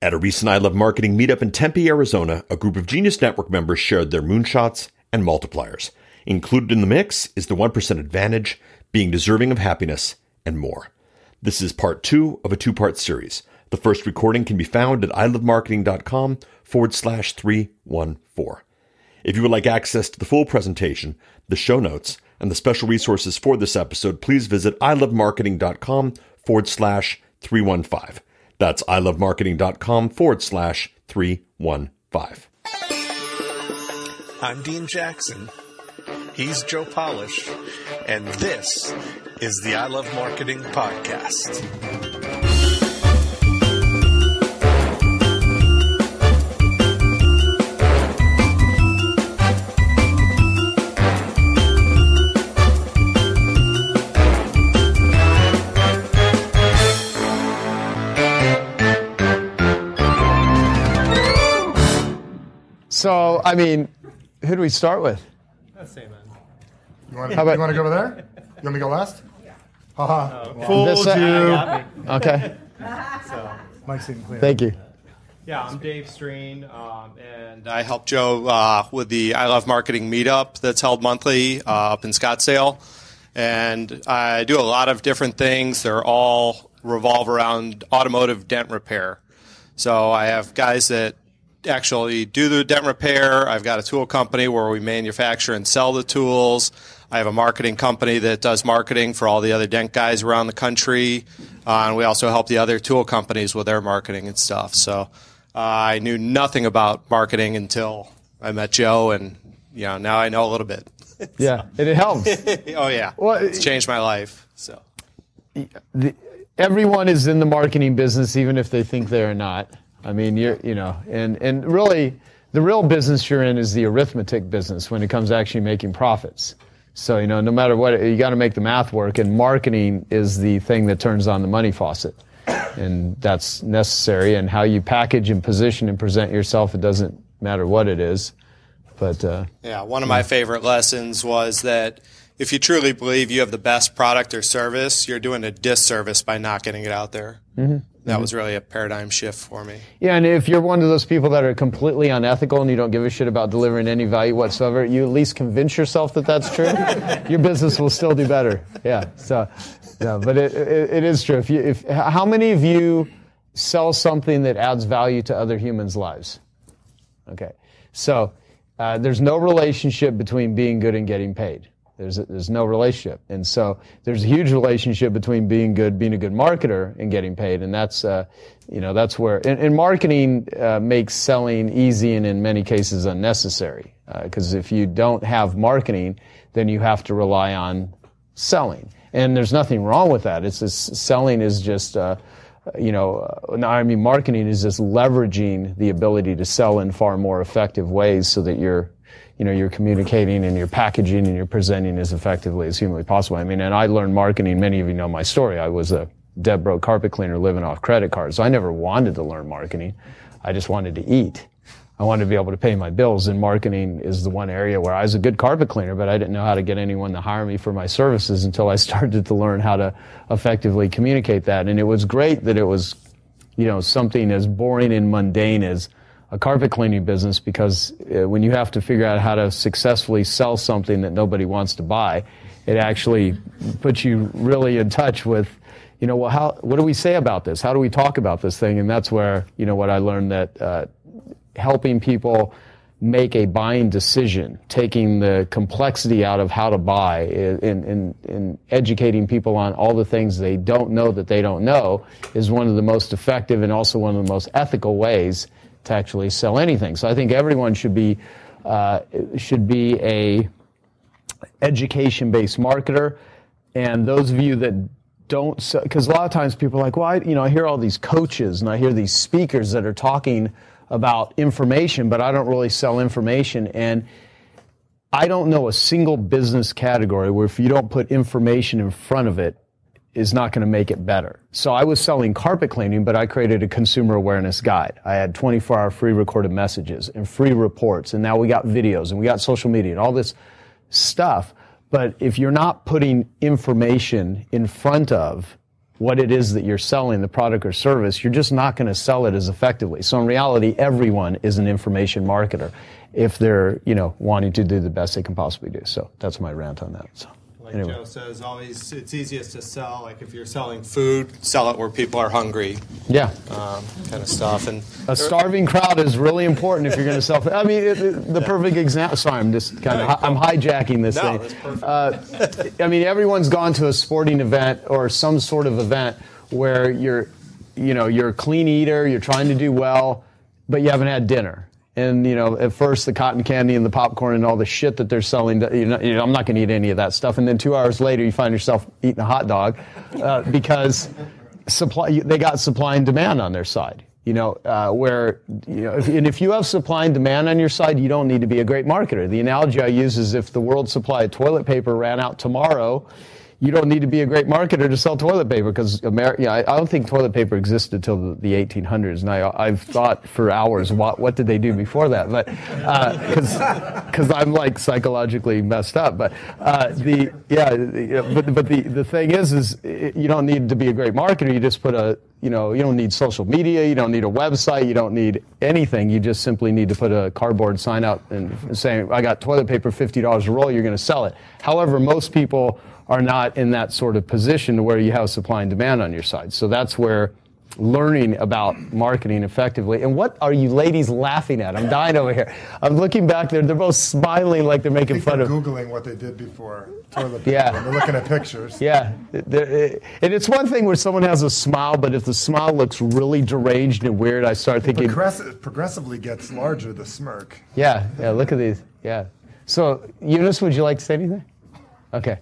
At a recent I Love Marketing meetup in Tempe, Arizona, a group of Genius Network members shared their moonshots and multipliers. Included in the mix is the 1% advantage, being deserving of happiness, and more. This is part two of a two part series. The first recording can be found at ilovemarketing.com forward slash 314. If you would like access to the full presentation, the show notes, and the special resources for this episode, please visit ilovemarketing.com forward slash 315. That's ilovemarketing.com forward slash 315. I'm Dean Jackson. He's Joe Polish. And this is the I Love Marketing Podcast. So, I mean, who do we start with? You want, How about- you want to go over there? You want me to go last? Haha. This Fooled side? you. Okay, so, Mike's sitting clear. thank you. Yeah, I'm Dave Streen, um, and I help Joe uh, with the I Love Marketing meetup that's held monthly uh, up in Scottsdale. And I do a lot of different things. They're all revolve around automotive dent repair. So I have guys that actually do the dent repair. I've got a tool company where we manufacture and sell the tools. I have a marketing company that does marketing for all the other dent guys around the country. Uh, and we also help the other tool companies with their marketing and stuff. So uh, I knew nothing about marketing until I met Joe, and you know now I know a little bit. Yeah, and it helps. oh yeah, Well, it's changed my life. So Everyone is in the marketing business, even if they think they're not. I mean, you're, you know, and, and really, the real business you're in is the arithmetic business when it comes to actually making profits. So, you know, no matter what, you got to make the math work, and marketing is the thing that turns on the money faucet. And that's necessary. And how you package and position and present yourself, it doesn't matter what it is. But, uh, Yeah, one of my favorite lessons was that if you truly believe you have the best product or service, you're doing a disservice by not getting it out there. Mm-hmm. That was really a paradigm shift for me. Yeah, and if you're one of those people that are completely unethical and you don't give a shit about delivering any value whatsoever, you at least convince yourself that that's true. your business will still do better. Yeah. So, yeah, but it, it, it is true. If you, if how many of you sell something that adds value to other humans' lives? Okay. So, uh, there's no relationship between being good and getting paid. There's, there's no relationship. And so there's a huge relationship between being good, being a good marketer and getting paid. And that's, uh, you know, that's where, and, and marketing uh, makes selling easy and in many cases unnecessary. Because if you don't have marketing, then you have to rely on selling. And there's nothing wrong with that. It's just, selling is just, uh, you know, uh, I mean, marketing is just leveraging the ability to sell in far more effective ways so that you're, you know, you're communicating and you're packaging and you're presenting as effectively as humanly possible. I mean, and I learned marketing. Many of you know my story. I was a dead broke carpet cleaner living off credit cards. So I never wanted to learn marketing. I just wanted to eat. I wanted to be able to pay my bills, and marketing is the one area where I was a good carpet cleaner, but I didn't know how to get anyone to hire me for my services until I started to learn how to effectively communicate that. And it was great that it was, you know, something as boring and mundane as a carpet cleaning business because uh, when you have to figure out how to successfully sell something that nobody wants to buy, it actually puts you really in touch with, you know, well, how, what do we say about this? How do we talk about this thing? And that's where, you know, what I learned that, uh, helping people make a buying decision, taking the complexity out of how to buy, and, and, and educating people on all the things they don't know that they don't know is one of the most effective and also one of the most ethical ways to actually sell anything. So I think everyone should be uh, should be a education-based marketer, and those of you that don't, because a lot of times people are like, well, I, you know, I hear all these coaches and I hear these speakers that are talking about information, but I don't really sell information. And I don't know a single business category where if you don't put information in front of it, is not going to make it better. So I was selling carpet cleaning, but I created a consumer awareness guide. I had 24 hour free recorded messages and free reports. And now we got videos and we got social media and all this stuff. But if you're not putting information in front of what it is that you're selling, the product or service, you're just not going to sell it as effectively. So in reality, everyone is an information marketer if they're, you know, wanting to do the best they can possibly do. So that's my rant on that. So. Like Anyway. Joe says, always it's easiest to sell. Like if you're selling food, sell it where people are hungry, Yeah. um, kind of stuff. And A starving crowd is really important if you're going to sell. I mean, it, it- the perfect example. Sorry, I'm just kind of I'm hijacking this No, thing. Uh, I mean, everyone's gone to a sporting event or some sort of event where you're, you know, you're a clean eater, you're trying to do well, but you haven't had dinner. And you know, at first the cotton candy and the popcorn and all the shit that they're selling, you know, you know, I'm not going to eat any of that stuff. And then two hours later, you find yourself eating a hot dog uh, because supply they got supply and demand on their side. You know, uh, where you know, if, and if you have supply and demand on your side, you don't need to be a great marketer. The analogy I use is if the world supply of toilet paper ran out tomorrow, you don't need to be a great marketer to sell toilet paper because America. Yeah, I, I don't think toilet paper existed until the, the 1800s, and I, I've thought for hours what what did they do before that, but because I'm like psychologically messed up. But uh, the yeah, yeah, but but the the thing is, is you don't need to be a great marketer. You just put a you know you don't need social media, you don't need a website, you don't need anything. You just simply need to put a cardboard sign out and saying, "I got toilet paper, fifty dollars a roll. You're going to sell it." However, most people are not in that sort of position where you have supply and demand on your side. So that's where learning about marketing effectively. And what are you ladies laughing at? I'm dying over here. I'm looking back there. They're both smiling like they're making fun they're of. googling what they did before toilet paper. Yeah. They're looking at pictures. Yeah, eh, and it's one thing where someone has a smile, but if the smile looks really deranged and weird, I start thinking, Progress- progressively gets larger. The smirk. yeah, yeah, look at these. Yeah. So, Eunice, would you like to say anything? Okay.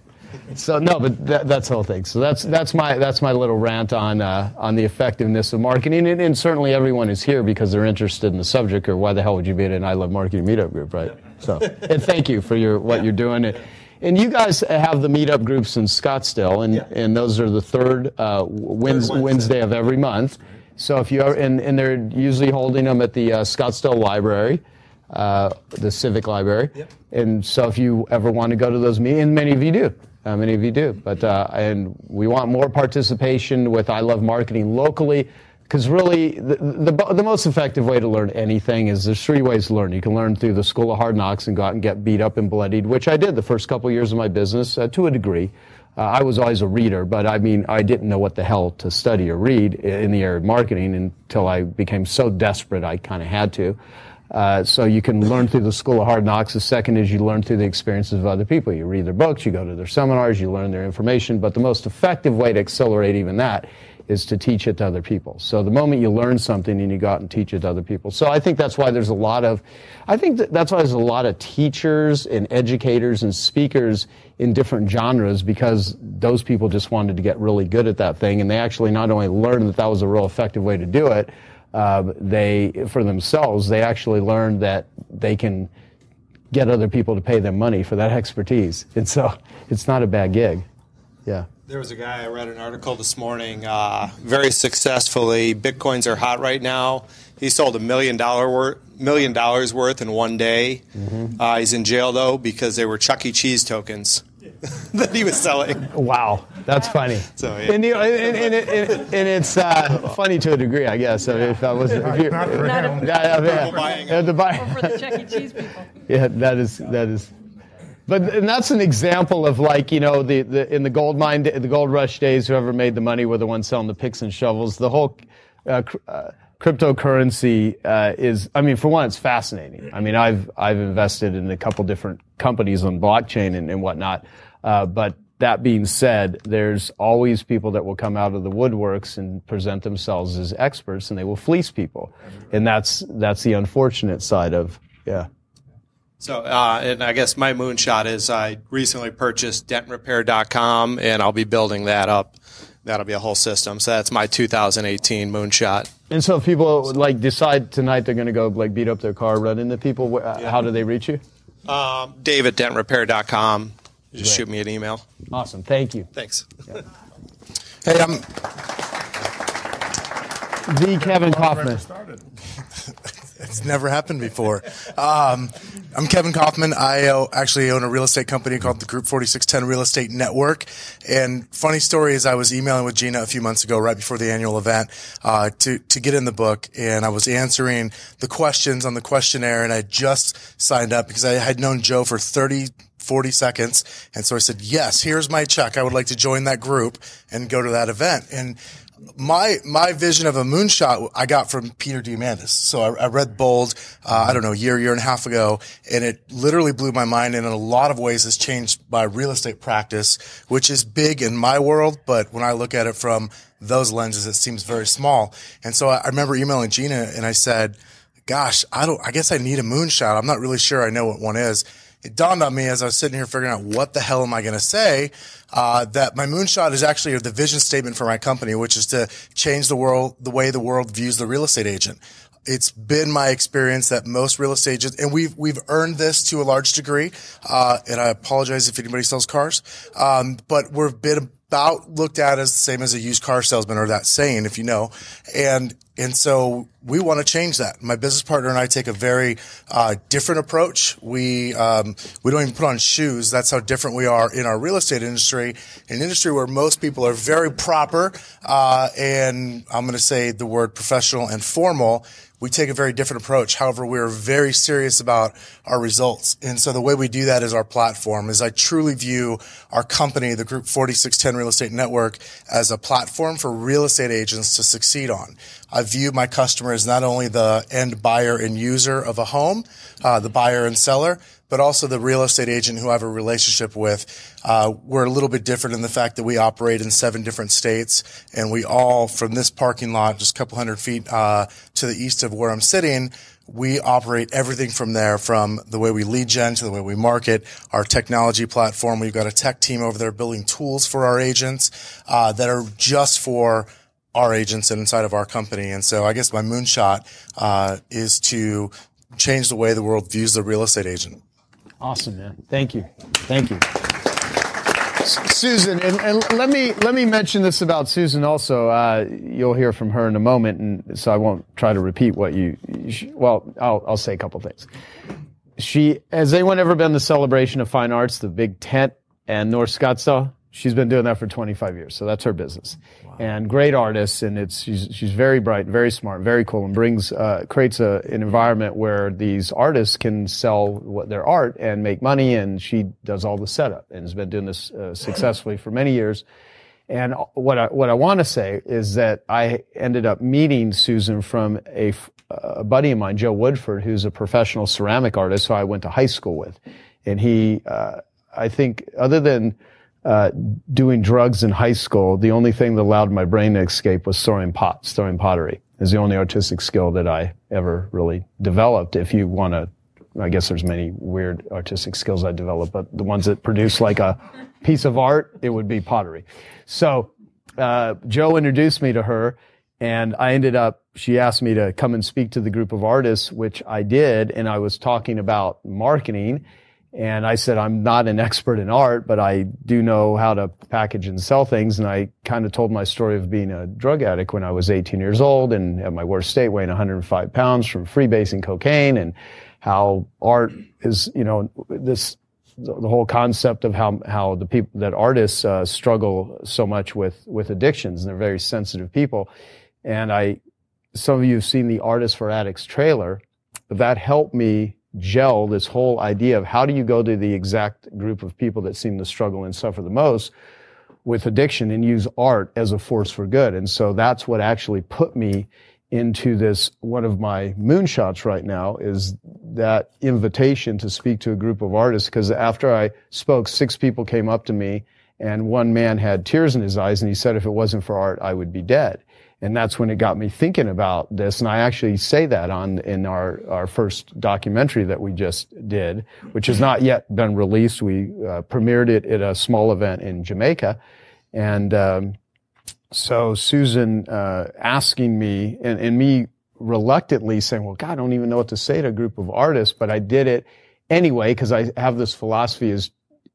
So no, but that, that's the whole thing. So that's that's my that's my little rant on uh, on the effectiveness of marketing, and, and certainly everyone is here because they're interested in the subject, or why the hell would you be at an I Love Marketing meetup group, right? So, and thank you for your what you're doing. And, and you guys have the meetup groups in Scottsdale, and, and those are the third uh, Wednesday, Wednesday. Wednesday of every month. So if you are, and, and they're usually holding them at the uh, Scottsdale Library, uh, the Civic Library. And so if you ever want to go to those meetings, and many of you do, uh, many of you do, but uh, and we want more participation with I Love Marketing locally. Because really, the, the, the most effective way to learn anything is there's three ways to learn. You can learn through the school of hard knocks and go out and get beat up and bloodied, which I did the first couple years of my business uh, to a degree. Uh, I was always a reader, but I mean, I didn't know what the hell to study or read in the area of marketing until I became so desperate I kind of had to. Uh, so you can learn through the school of hard knocks. The second is you learn through the experiences of other people. You read their books, you go to their seminars, you learn their information. But the most effective way to accelerate even that is to teach it to other people. So the moment you learn something and you go out and teach it to other people. So I think that's why there's a lot of, I think that that's why there's a lot of teachers and educators and speakers in different genres because those people just wanted to get really good at that thing and they actually not only learned that that was a real effective way to do it, uh, they, for themselves, they actually learned that they can get other people to pay them money for that expertise. And so it's not a bad gig. Yeah. There was a guy I read an article this morning. Uh, very successfully, bitcoins are hot right now. He sold a million dollar worth, million dollars worth in one day. Uh, he's in jail though because they were Chuck E. Cheese tokens that he was selling. Wow, that's funny. So, yeah. and, you know, and, and, and, and, and it's uh, funny to a degree, I guess. I mean, if I was, if you, Not for Not him. a- yeah, yeah, People buying yeah, the buy- for the Chuck E. Cheese people. yeah, that is that is. But and that's an example of like you know the, the in the gold mine the gold rush days whoever made the money were the ones selling the picks and shovels. The whole uh, cr- uh, cryptocurrency uh, is I mean for one it's fascinating. I mean I've I've invested in a couple different companies on blockchain and, and whatnot. Uh, but that being said, there's always people that will come out of the woodworks and present themselves as experts, and they will fleece people, and that's that's the unfortunate side of yeah. So, uh, and I guess my moonshot is I recently purchased dentrepair.com and I'll be building that up. That'll be a whole system. So that's my 2018 moonshot. And so if people like decide tonight they're going to go like beat up their car, run into people, how do they reach you? Um, Dave at dentrepair.com. Just shoot me an email. Awesome, thank you. Thanks. Hey, I'm The Kevin Kaufman. It's never happened before. Um, I'm Kevin Kaufman. I uh, actually own a real estate company called the Group 4610 Real Estate Network. And funny story is I was emailing with Gina a few months ago, right before the annual event, uh, to, to get in the book. And I was answering the questions on the questionnaire and I just signed up because I had known Joe for 30 40 seconds. And so I said, yes, here's my check. I would like to join that group and go to that event. And my my vision of a moonshot I got from Peter Diamandis. So I, I read Bold, uh, I don't know, a year, year and a half ago, and it literally blew my mind. And in a lot of ways, has changed my real estate practice, which is big in my world. But when I look at it from those lenses, it seems very small. And so I, I remember emailing Gina, and I said, "Gosh, I don't. I guess I need a moonshot. I'm not really sure I know what one is." It dawned on me as I was sitting here figuring out what the hell am I going to say, uh, that my moonshot is actually the vision statement for my company, which is to change the world, the way the world views the real estate agent. It's been my experience that most real estate agents, and we've we've earned this to a large degree. Uh, and I apologize if anybody sells cars, um, but we've been about looked at as the same as a used car salesman or that saying, if you know. And, and so we want to change that. My business partner and I take a very, uh, different approach. We, um, we don't even put on shoes. That's how different we are in our real estate industry, an industry where most people are very proper, uh, and I'm going to say the word professional and formal we take a very different approach. However, we're very serious about our results. And so the way we do that is our platform is I truly view our company, the Group 4610 Real Estate Network, as a platform for real estate agents to succeed on. I view my customer as not only the end buyer and user of a home, uh, the buyer and seller, but also the real estate agent who I have a relationship with. Uh, we're a little bit different in the fact that we operate in seven different states, and we all, from this parking lot, just a couple hundred feet uh, to the east of where I'm sitting, we operate everything from there, from the way we lead gen to the way we market, our technology platform. We've got a tech team over there building tools for our agents uh, that are just for our agents and inside of our company. And so I guess my moonshot uh, is to change the way the world views the real estate agent. Awesome, man. Thank you. Thank you. Susan, and, and, let me let me mention this about Susan also. Uh, you'll hear from her in a moment, and so I won't try to repeat what you. Well, I'll I'll say a couple things. She has anyone ever been to the celebration of fine arts, the big tent and North Scottsdale? She's been doing that for 25 years, so that's her business. Wow. And great artist, and it's she's she's very bright, very smart, very cool, and brings uh, creates a, an environment where these artists can sell what their art and make money. And she does all the setup and has been doing this uh, successfully for many years. And what I what I want to say is that I ended up meeting Susan from a, a buddy of mine, Joe Woodford, who's a professional ceramic artist who I went to high school with, and he, uh, I think, other than uh, doing drugs in high school, the only thing that allowed my brain to escape was throwing pots, throwing pottery. Is the only artistic skill that I ever really developed. If you want to, I guess there's many weird artistic skills I developed, but the ones that produce like a piece of art, it would be pottery. So uh, Joe introduced me to her, and I ended up. She asked me to come and speak to the group of artists, which I did, and I was talking about marketing and I said, I'm not an expert in art, but I do know how to package and sell things. And I kind of told my story of being a drug addict when I was 18 years old and at my worst state weighing 105 pounds from freebasing cocaine and how art is, you know, this, the whole concept of how, how the people, that artists uh, struggle so much with, with addictions and they're very sensitive people. And I, some of you have seen the Artists for Addicts trailer. That helped me gel this whole idea of how do you go to the exact group of people that seem to struggle and suffer the most with addiction and use art as a force for good. And so that's what actually put me into this. One of my moonshots right now is that invitation to speak to a group of artists. Because after I spoke, six people came up to me and one man had tears in his eyes and he said, if it wasn't for art, I would be dead. And that's when it got me thinking about this. And I actually say that on, in our, our first documentary that we just did, which has not yet been released. We uh, premiered it at a small event in Jamaica. And, um, so Susan, uh, asking me and, and me reluctantly saying, well, God, I don't even know what to say to a group of artists, but I did it anyway because I have this philosophy is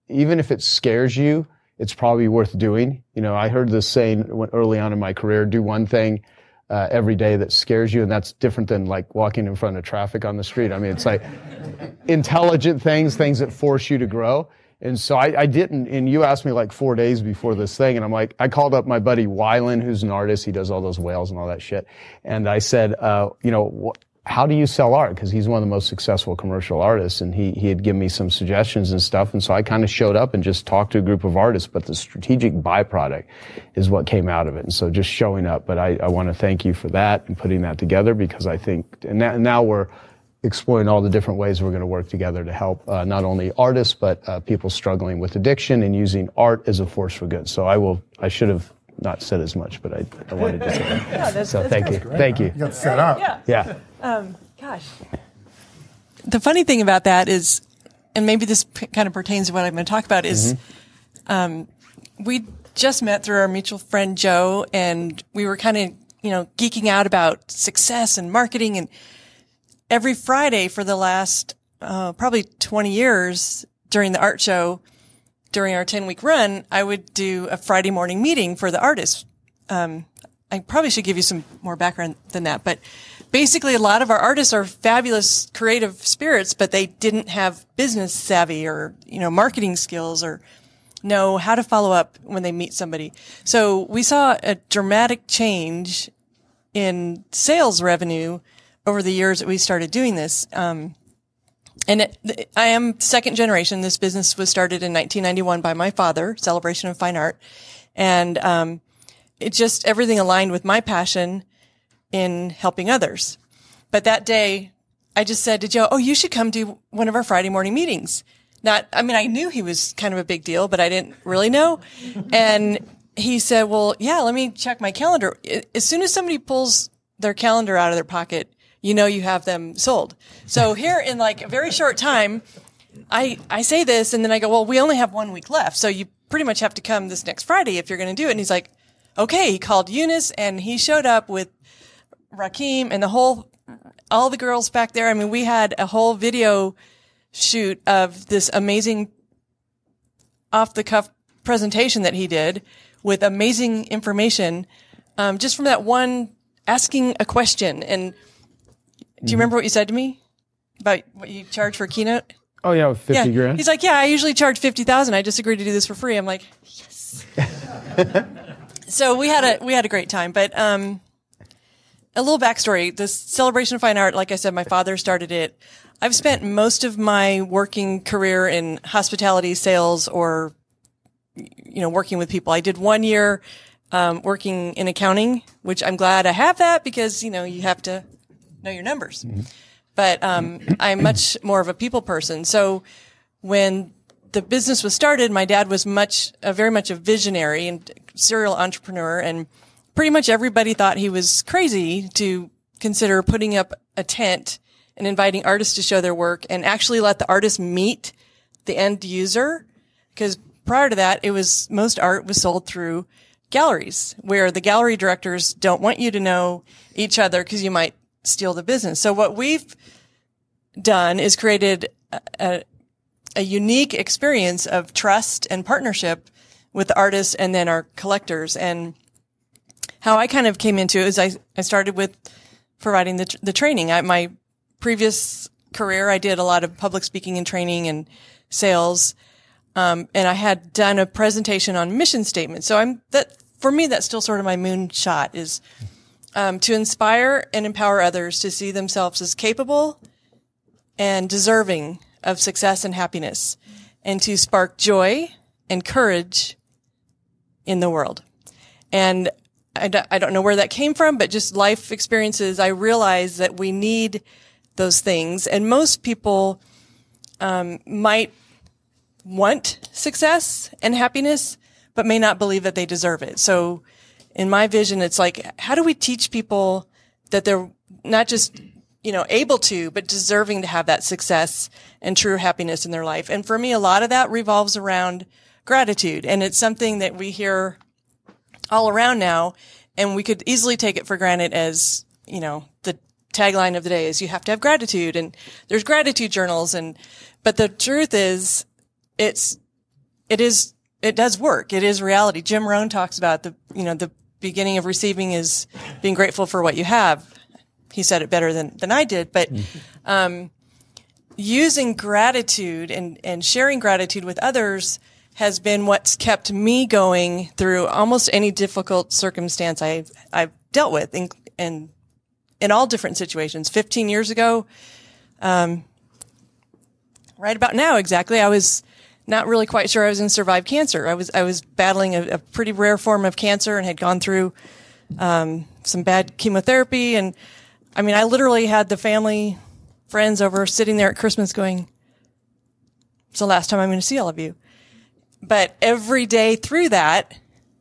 even if it scares you, it's probably worth doing. You know, I heard this saying early on in my career, do one thing uh, every day that scares you, and that's different than like walking in front of traffic on the street. I mean, it's like intelligent things, things that force you to grow. And so I, I, didn't, and you asked me like four days before this thing, and I'm like, I called up my buddy Wyland, who's an artist. He does all those whales and all that shit. And I said, uh, you know, wh- how do you sell art? Because he's one of the most successful commercial artists, and he he had given me some suggestions and stuff. And so I kind of showed up and just talked to a group of artists. But the strategic byproduct is what came out of it. And so just showing up. But I, I want to thank you for that and putting that together because I think and now, now we're exploring all the different ways we're going to work together to help uh, not only artists but uh, people struggling with addiction and using art as a force for good. So I will. I should have not said as much, but I, I wanted to say that. Yeah, that's, so that's thank you, great. thank you. You got set up. Yeah. Yeah. Um, gosh. The funny thing about that is, and maybe this p- kind of pertains to what I'm going to talk about, is um, we just met through our mutual friend Joe, and we were kind of, you know, geeking out about success and marketing. And every Friday for the last uh, probably 20 years during the art show, during our 10 week run, I would do a Friday morning meeting for the artists. Um, I probably should give you some more background than that, but basically a lot of our artists are fabulous creative spirits, but they didn't have business savvy or, you know, marketing skills or know how to follow up when they meet somebody. So we saw a dramatic change in sales revenue over the years that we started doing this. Um, and it, I am second generation. This business was started in 1991 by my father, Celebration of Fine Art. And, um, it just, everything aligned with my passion in helping others. But that day, I just said to Joe, Oh, you should come do one of our Friday morning meetings. Not, I mean, I knew he was kind of a big deal, but I didn't really know. And he said, Well, yeah, let me check my calendar. As soon as somebody pulls their calendar out of their pocket, you know you have them sold. So here in like a very short time, I, I say this and then I go, well, we only have one week left. So you pretty much have to come this next Friday if you're going to do it. And he's like, okay. He called Eunice and he showed up with Rakim and the whole, all the girls back there. I mean, we had a whole video shoot of this amazing off the cuff presentation that he did with amazing information, um, just from that one asking a question. And do you remember what you said to me about what you charge for a keynote? Oh yeah, fifty yeah. grand. He's like, yeah, I usually charge fifty thousand. I just agreed to do this for free. I'm like, yes. so we had a we had a great time. But um, a little backstory: the celebration of fine art. Like I said, my father started it. I've spent most of my working career in hospitality, sales, or you know, working with people. I did one year um, working in accounting, which I'm glad I have that because you know you have to know your numbers. But um, I'm much more of a people person. So when the business was started, my dad was much, uh, very much a visionary and serial entrepreneur, and pretty much everybody thought he was crazy to consider putting up a tent and inviting artists to show their work and actually let the artist meet the end user. Because prior to that, it was most art was sold through galleries where the gallery directors don't want you to know each other because you might steal the business. So what we've done is created a, a, a unique experience of trust and partnership with the artists and then our collectors. And how I kind of came into it is I, I started with providing the, the training. I, my previous career, I did a lot of public speaking and training and sales. Um, and I had done a presentation on mission statement. So I'm that for me, that's still sort of my moonshot is um, to inspire and empower others to see themselves as capable and deserving of success and happiness, and to spark joy and courage in the world. And I d- I don't know where that came from, but just life experiences, I realize that we need those things. And most people um, might want success and happiness, but may not believe that they deserve it. So in my vision, it's like, how do we teach people that they're not just, you know, able to, but deserving to have that success and true happiness in their life? And for me, a lot of that revolves around gratitude. And it's something that we hear all around now. And we could easily take it for granted as, you know, the tagline of the day is you have to have gratitude and there's gratitude journals. And, but the truth is it's, it is, it does work. It is reality. Jim Rohn talks about the, you know, the beginning of receiving is being grateful for what you have. He said it better than, than I did, but, um, using gratitude and, and sharing gratitude with others has been what's kept me going through almost any difficult circumstance I've, I've dealt with in, in, in all different situations. 15 years ago, um, right about now exactly, I was not really quite sure I was going to survive cancer. I was, I was battling a, a pretty rare form of cancer and had gone through, um, some bad chemotherapy. And I mean, I literally had the family friends over sitting there at Christmas going, it's the last time I'm going to see all of you. But every day through that,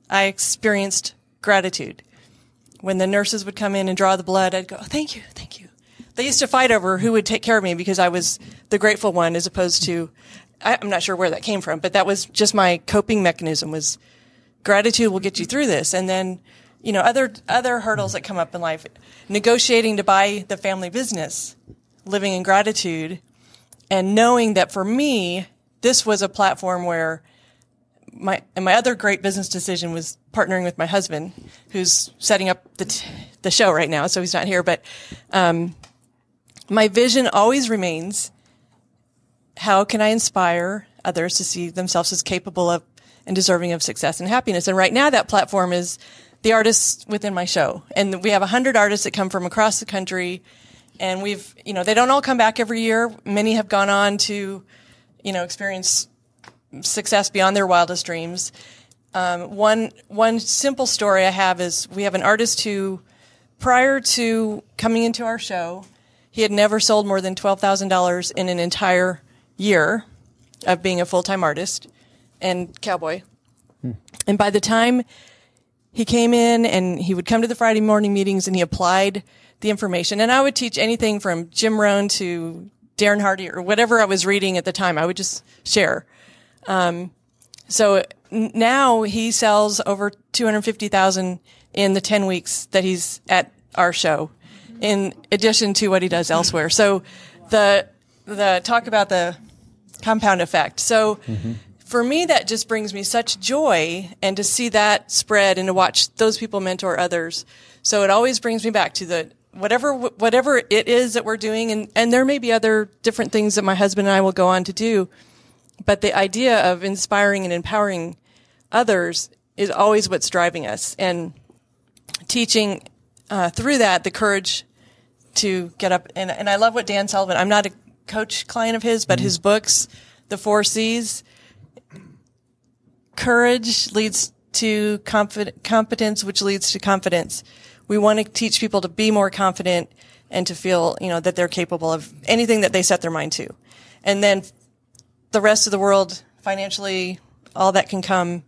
I experienced gratitude. When the nurses would come in and draw the blood, I'd go, oh, thank you, thank you. They used to fight over who would take care of me because I was the grateful one as opposed to, I'm not sure where that came from, but that was just my coping mechanism was gratitude will get you through this. And then, you know, other, other hurdles that come up in life, negotiating to buy the family business, living in gratitude and knowing that for me, this was a platform where my and my other great business decision was partnering with my husband, who's setting up the t- the show right now, so he's not here. But um, my vision always remains: how can I inspire others to see themselves as capable of and deserving of success and happiness? And right now, that platform is the artists within my show, and we have hundred artists that come from across the country, and we've you know they don't all come back every year. Many have gone on to you know experience success beyond their wildest dreams. Um, one one simple story I have is we have an artist who, prior to coming into our show, he had never sold more than twelve thousand dollars in an entire year of being a full time artist and cowboy. Hmm. And by the time he came in and he would come to the Friday morning meetings and he applied the information, and I would teach anything from Jim Rohn to Darren Hardy or whatever I was reading at the time. I would just share. Um, so now he sells over 250,000 in the 10 weeks that he's at our show in addition to what he does elsewhere. So the, the talk about the compound effect. So mm-hmm. for me, that just brings me such joy and to see that spread and to watch those people mentor others. So it always brings me back to the, whatever, whatever it is that we're doing. And, and there may be other different things that my husband and I will go on to do but the idea of inspiring and empowering others is always what's driving us. And teaching uh, through that the courage to get up. And, and i love what dan sullivan i'm not a coach client of his but mm-hmm. his books the four c's courage leads to confid- competence which leads to confidence. We want to teach people to be more confident and to feel you know that they're capable of anything that they set their mind to. And then the rest of the world financially, all that can come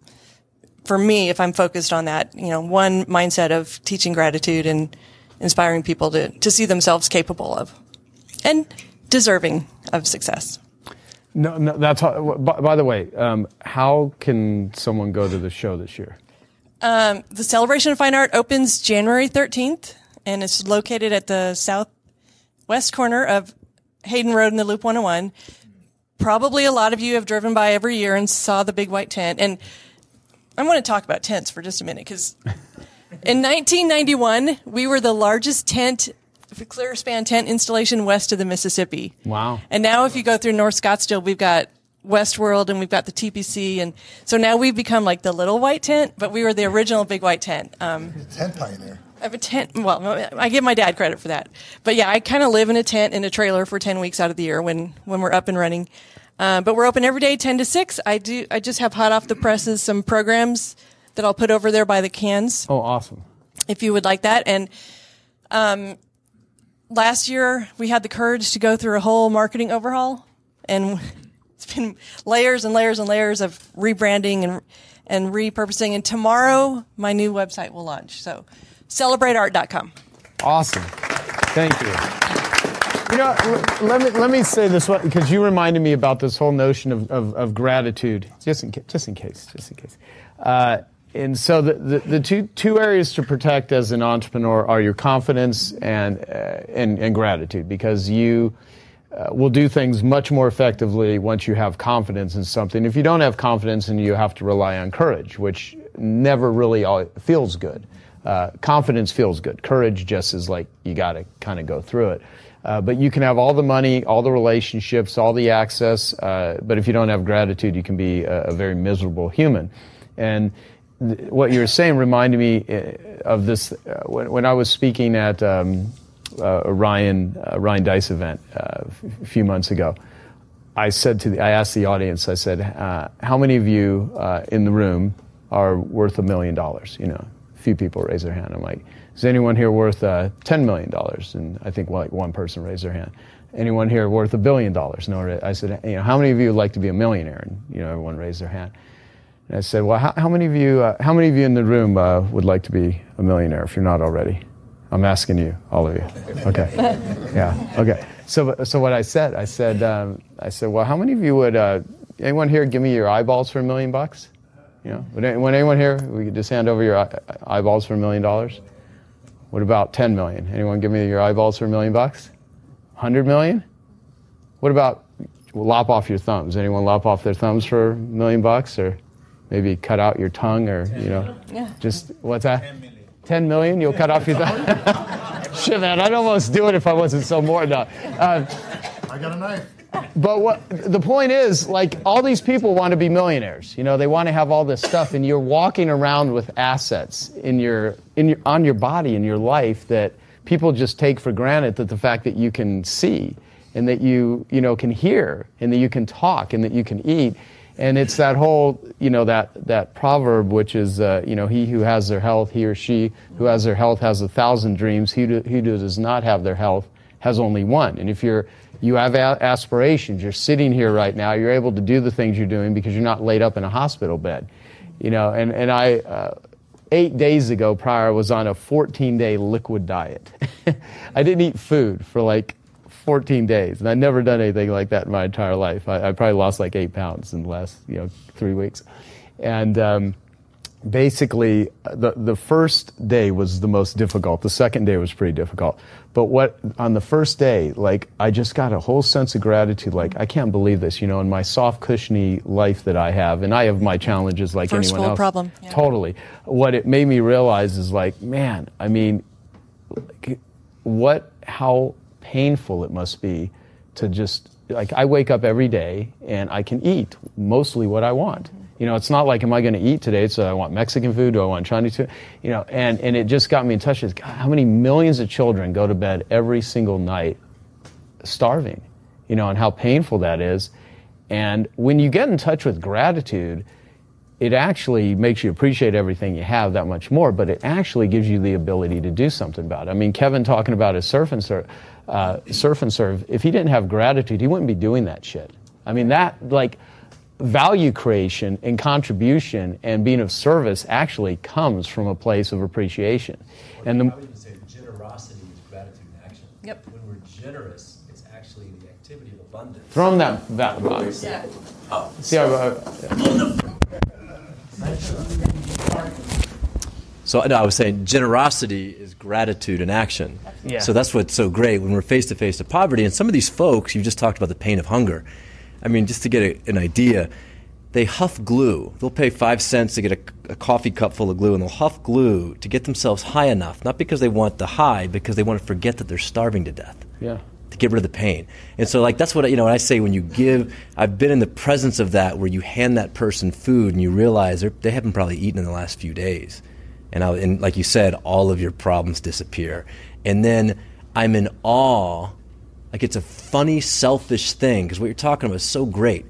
for me if I'm focused on that. You know, one mindset of teaching gratitude and inspiring people to, to see themselves capable of and deserving of success. No, no that's how, by, by the way, um, how can someone go to the show this year? Um, the Celebration of Fine Art opens January 13th and it's located at the southwest corner of Hayden Road in the Loop 101 probably a lot of you have driven by every year and saw the big white tent. And I want to talk about tents for just a minute because in 1991, we were the largest tent, clear span tent installation west of the Mississippi. Wow. And now if you go through North Scottsdale, we've got Westworld and we've got the TPC. And so now we've become like the little white tent, but we were the original big white tent. Um, tent pioneer. I have a tent. Well, I give my dad credit for that. But yeah, I kind of live in a tent in a trailer for 10 weeks out of the year when, when we're up and running. Uh, but we're open every day, 10 to 6. I do, I just have hot off the presses some programs that I'll put over there by the cans. Oh, awesome. If you would like that. And, um, last year we had the courage to go through a whole marketing overhaul and it's been layers and layers and layers of rebranding and, and repurposing. And tomorrow my new website will launch. So celebrateart.com. Awesome. Thank you. You know, let me let me say this because you reminded me about this whole notion of, of, of gratitude. Just in just in case, just in case. Uh, and so the, the, the, two two areas to protect as an entrepreneur are your confidence and uh, and, and gratitude because you uh, will do things much more effectively once you have confidence in something. If you don't have confidence, and you have to rely on courage, which never really feels good. Uh, confidence feels good. Courage just is like you got to kind of go through it. Uh, but you can have all the money, all the relationships, all the access. Uh, but if you don't have gratitude, you can be a, a very miserable human. And th- what you were saying reminded me uh, of this uh, when, when, I was speaking at um, a Ryan Ryan Deiss event a few months ago. I said to the, I asked the audience. I said, "How many of you in the room are worth a million dollars?" You know, few people raise their hand. I'm like, is anyone here worth uh, $10 million? And I think like one person raised their hand. Anyone here worth a billion dollars? No, I said, you know, how many of you would like to be a millionaire? And, you know, everyone raised their hand. And I said, well, how, how many of you, uh, how many of you in the room uh, would like to be a millionaire if you're not already? I'm asking you, all of you. Okay. Yeah. Okay. So, so what I said, I said, um, I said, well, how many of you would, uh, anyone here give me your eyeballs for a million bucks? You know, would anyone here, we could just hand over your eyeballs for a million dollars? What about 10 million? Anyone give me your eyeballs for a million bucks? 100 million? What about lop off your thumbs? Anyone lop off their thumbs for a million bucks or maybe cut out your tongue or, you know, yeah. just what's that? 10 million. 10 million? You'll cut off your thumb? Shit, man, I'd almost do it if I wasn't so more. Uh, I got a knife but what the point is, like all these people want to be millionaires. You know, they want to have all this stuff, and you're walking around with assets in your in your on your body in your life that people just take for granted. That the fact that you can see and that you you know can hear and that you can talk and that you can eat. And it's that whole, you know, that, that proverb, which is, uh, you know, he who has their health, he or she who has their health has a thousand dreams. He who, who does not have their health has only one. And if you're you have aspirations. You're sitting here right now. You're able to do the things you're doing because you're not laid up in a hospital bed. You know, and, and I, uh, eight days ago prior, was on a 14 day liquid diet. I didn't eat food for like 14 days, and I'd never done anything like that in my entire life. I, I probably lost like eight pounds in the last, you know, three weeks. And, um, basically the the first day was the most difficult. The second day was pretty difficult. But what on the first day, like I just got a whole sense of gratitude. Like I can't believe this, you know, in my soft, cushiony life that I have, and I have my challenges like First anyone else. problem. Yeah. Totally. What it made me realize is like, man, I mean, what how painful it must be to just like I wake up every day and I can eat mostly what I want. You know, it's not like, am I going to eat today? So I want Mexican food. Do I want Chinese food? You know, and, and it just got me in touch with God, how many millions of children go to bed every single night starving, you know, and how painful that is. And when you get in touch with gratitude, it actually makes you appreciate everything you have that much more, but it actually gives you the ability to do something about it. I mean, Kevin talking about his surf and uh, surf and serve, if he didn't have gratitude, he wouldn't be doing that shit. I mean, that, like, value creation and contribution and being of service actually comes from a place of appreciation. Well, and the, I would even say generosity is gratitude in action. Yep. When we're generous, it's actually the activity of abundance. Throw them that, that box. Yeah. Oh. See, I, uh, so no, I was saying generosity is gratitude in action. Yeah. So that's what's so great when we're face to face to poverty. And some of these folks, you just talked about the pain of hunger. I mean, just to get a, an idea, they huff glue. They'll pay five cents to get a, a, coffee cup full of glue, and they'll huff glue to get themselves high enough, not because they want the high, because they want to forget that they're starving to death. Yeah. To get rid of the pain. And so, like, that's what, you know, when I say when you give, I've been in the presence of that where you hand that person food and you realize they haven't probably eaten in the last few days. And, I, and like you said, all of your problems disappear. And then I'm in awe like it's a funny, selfish thing because what you're talking about is so great.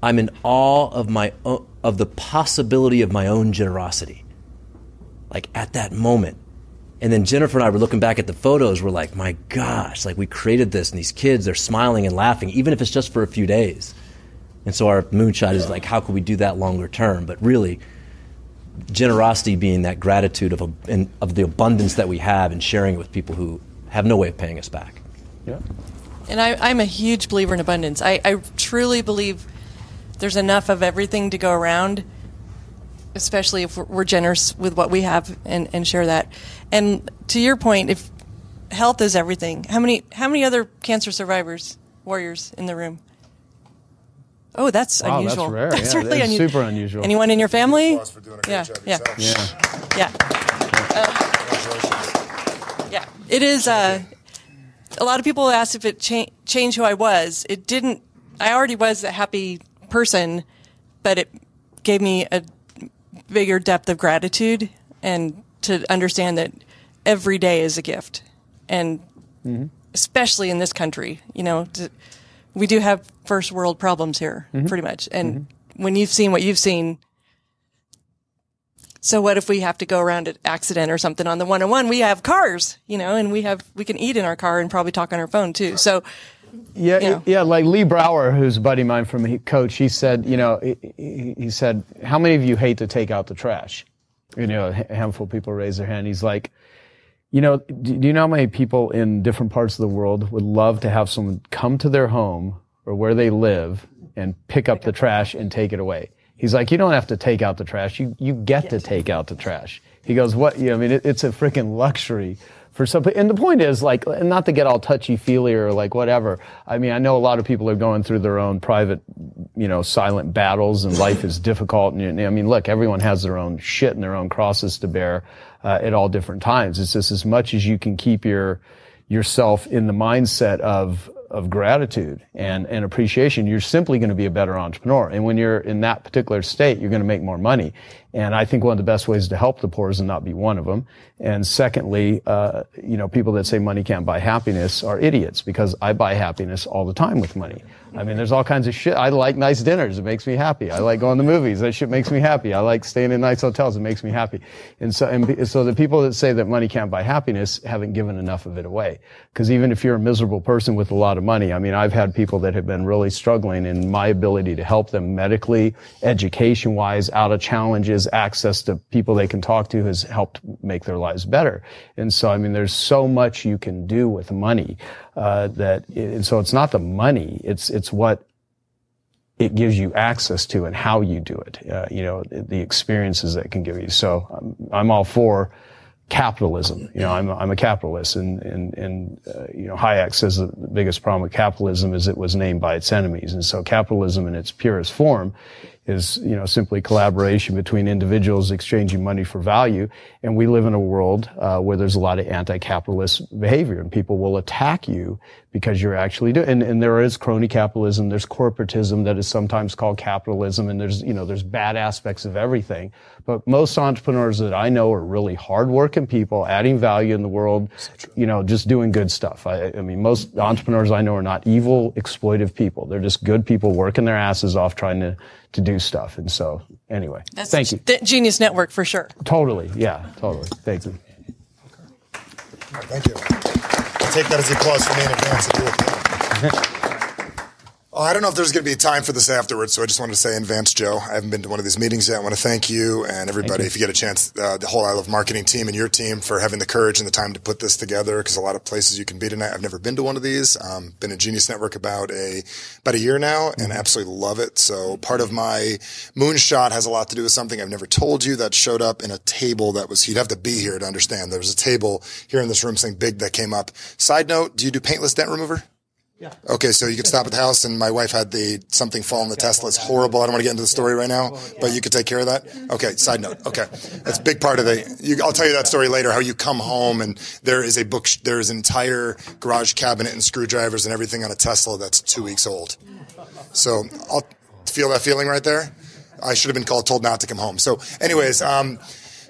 I'm in awe of my of the possibility of my own generosity. Like at that moment. And then Jennifer and I were looking back at the photos. We're like, my gosh, like we created this, and these kids are smiling and laughing, even if it's just for a few days. And so our moonshot is like, how can we do that longer term? But really, generosity being that gratitude of, a, of the abundance that we have and sharing it with people who have no way of paying us back. Yeah. And I, am a huge believer in abundance. I, I truly believe there's enough of everything to go around, especially if we're, we're generous with what we have and, and share that. And to your point, if health is everything, how many how many other cancer survivors, warriors in the room? Oh, that's Wow, that's rare. That's Yeah, really that's unusual. super unusual. Anyone in your family? Applause for doing a great Yeah, job yeah. yourself. Yeah. Yeah. Yeah. It is. Uh, a lot of people asked if it cha- changed who I was. It didn't. I already was a happy person, but it gave me a bigger depth of gratitude and to understand that every day is a gift, and mm-hmm. especially in this country, you know, to, we do have first world problems here, mm-hmm. pretty much. And mm-hmm. when you've seen what you've seen, so what if we have to go around an accident or something on the 101? We have cars, you know, and we have, we can eat in our car and probably talk on our phone too. So Yeah, Yeah. yeah. Like Lee Brower, who's a buddy of mine from coach, he said, you know, he, he said, how many of you hate to take out the trash? You know, a handful of people raise their hand. He's like, you know, do you know how many people in different parts of the world would love to have someone come to their home or where they live and pick up the trash and take it away? He's like, you don't have to take out the trash. You, you get to take out the trash. He goes, what? You know, I mean, it, it's a freaking luxury for some. And the point is, like, and not to get all touchy feely or like whatever. I mean, I know a lot of people are going through their own private, you know, silent battles and life is difficult. And I mean, look, everyone has their own shit and their own crosses to bear uh, at all different times. It's just as much as you can keep your, yourself in the mindset of of gratitude and, and appreciation, you're simply going to be a better entrepreneur. And when you're in that particular state, you're going to make more money. And I think one of the best ways to help the poor is to not be one of them. And secondly, uh, you know, people that say money can't buy happiness are idiots because I buy happiness all the time with money. I mean, there's all kinds of shit. I like nice dinners. It makes me happy. I like going to movies. That shit makes me happy. I like staying in nice hotels. It makes me happy. And so, and so the people that say that money can't buy happiness haven't given enough of it away. Because even if you're a miserable person with a lot of money, I mean, I've had people that have been really struggling and my ability to help them medically, education wise, out of challenges, access to people they can talk to has helped make their lives better. And so, I mean, there's so much you can do with money, uh, that, and so it's not the money, it's, it's what it gives you access to and how you do it, uh, you know, the experiences that can give you. So I'm, I'm all for capitalism. You know, I'm, I'm a capitalist and, and, and, uh, you know, Hayek says the biggest problem with capitalism is it was named by its enemies. And so capitalism in its purest form is, you know, simply collaboration between individuals exchanging money for value. And we live in a world, uh, where there's a lot of anti-capitalist behavior and people will attack you because you're actually doing, and, and there is crony capitalism, there's corporatism that is sometimes called capitalism, and there's, you know, there's bad aspects of everything. But most entrepreneurs that I know are really hardworking people, adding value in the world, you know, just doing good stuff. I, I mean, most entrepreneurs I know are not evil, exploitive people. They're just good people working their asses off trying to, to do stuff. And so, anyway, that's thank you. the Genius Network for sure. Totally. Yeah, totally. Thank you. Thank you. Take that as applause for me in advance. I do applaud. Oh, I don't know if there's going to be time for this afterwards, so I just wanted to say in advance, Joe, I haven't been to one of these meetings yet. I want to thank you and everybody, if you get a chance, uh, the whole I Love Marketing team and your team for having the courage and the time to put this together because a lot of places you can be tonight. I've never been to one of these. Um, been in Genius Network about a, about a year now and absolutely love it. So part of my moonshot has a lot to do with something I've never told you that showed up in a table that was, you'd have to be here to understand. There was a table here in this room, something big that came up. Side note, do you do paintless dent remover? Yeah. Okay, so you could stop at the house, and my wife had the something fall in the Tesla. It's horrible. I don't want to get into the story right now, but you could take care of that. Okay. Side note. Okay, that's a big part of the. You, I'll tell you that story later. How you come home and there is a book. There is an entire garage cabinet and screwdrivers and everything on a Tesla that's two weeks old. So I'll feel that feeling right there. I should have been called, told not to come home. So, anyways, um,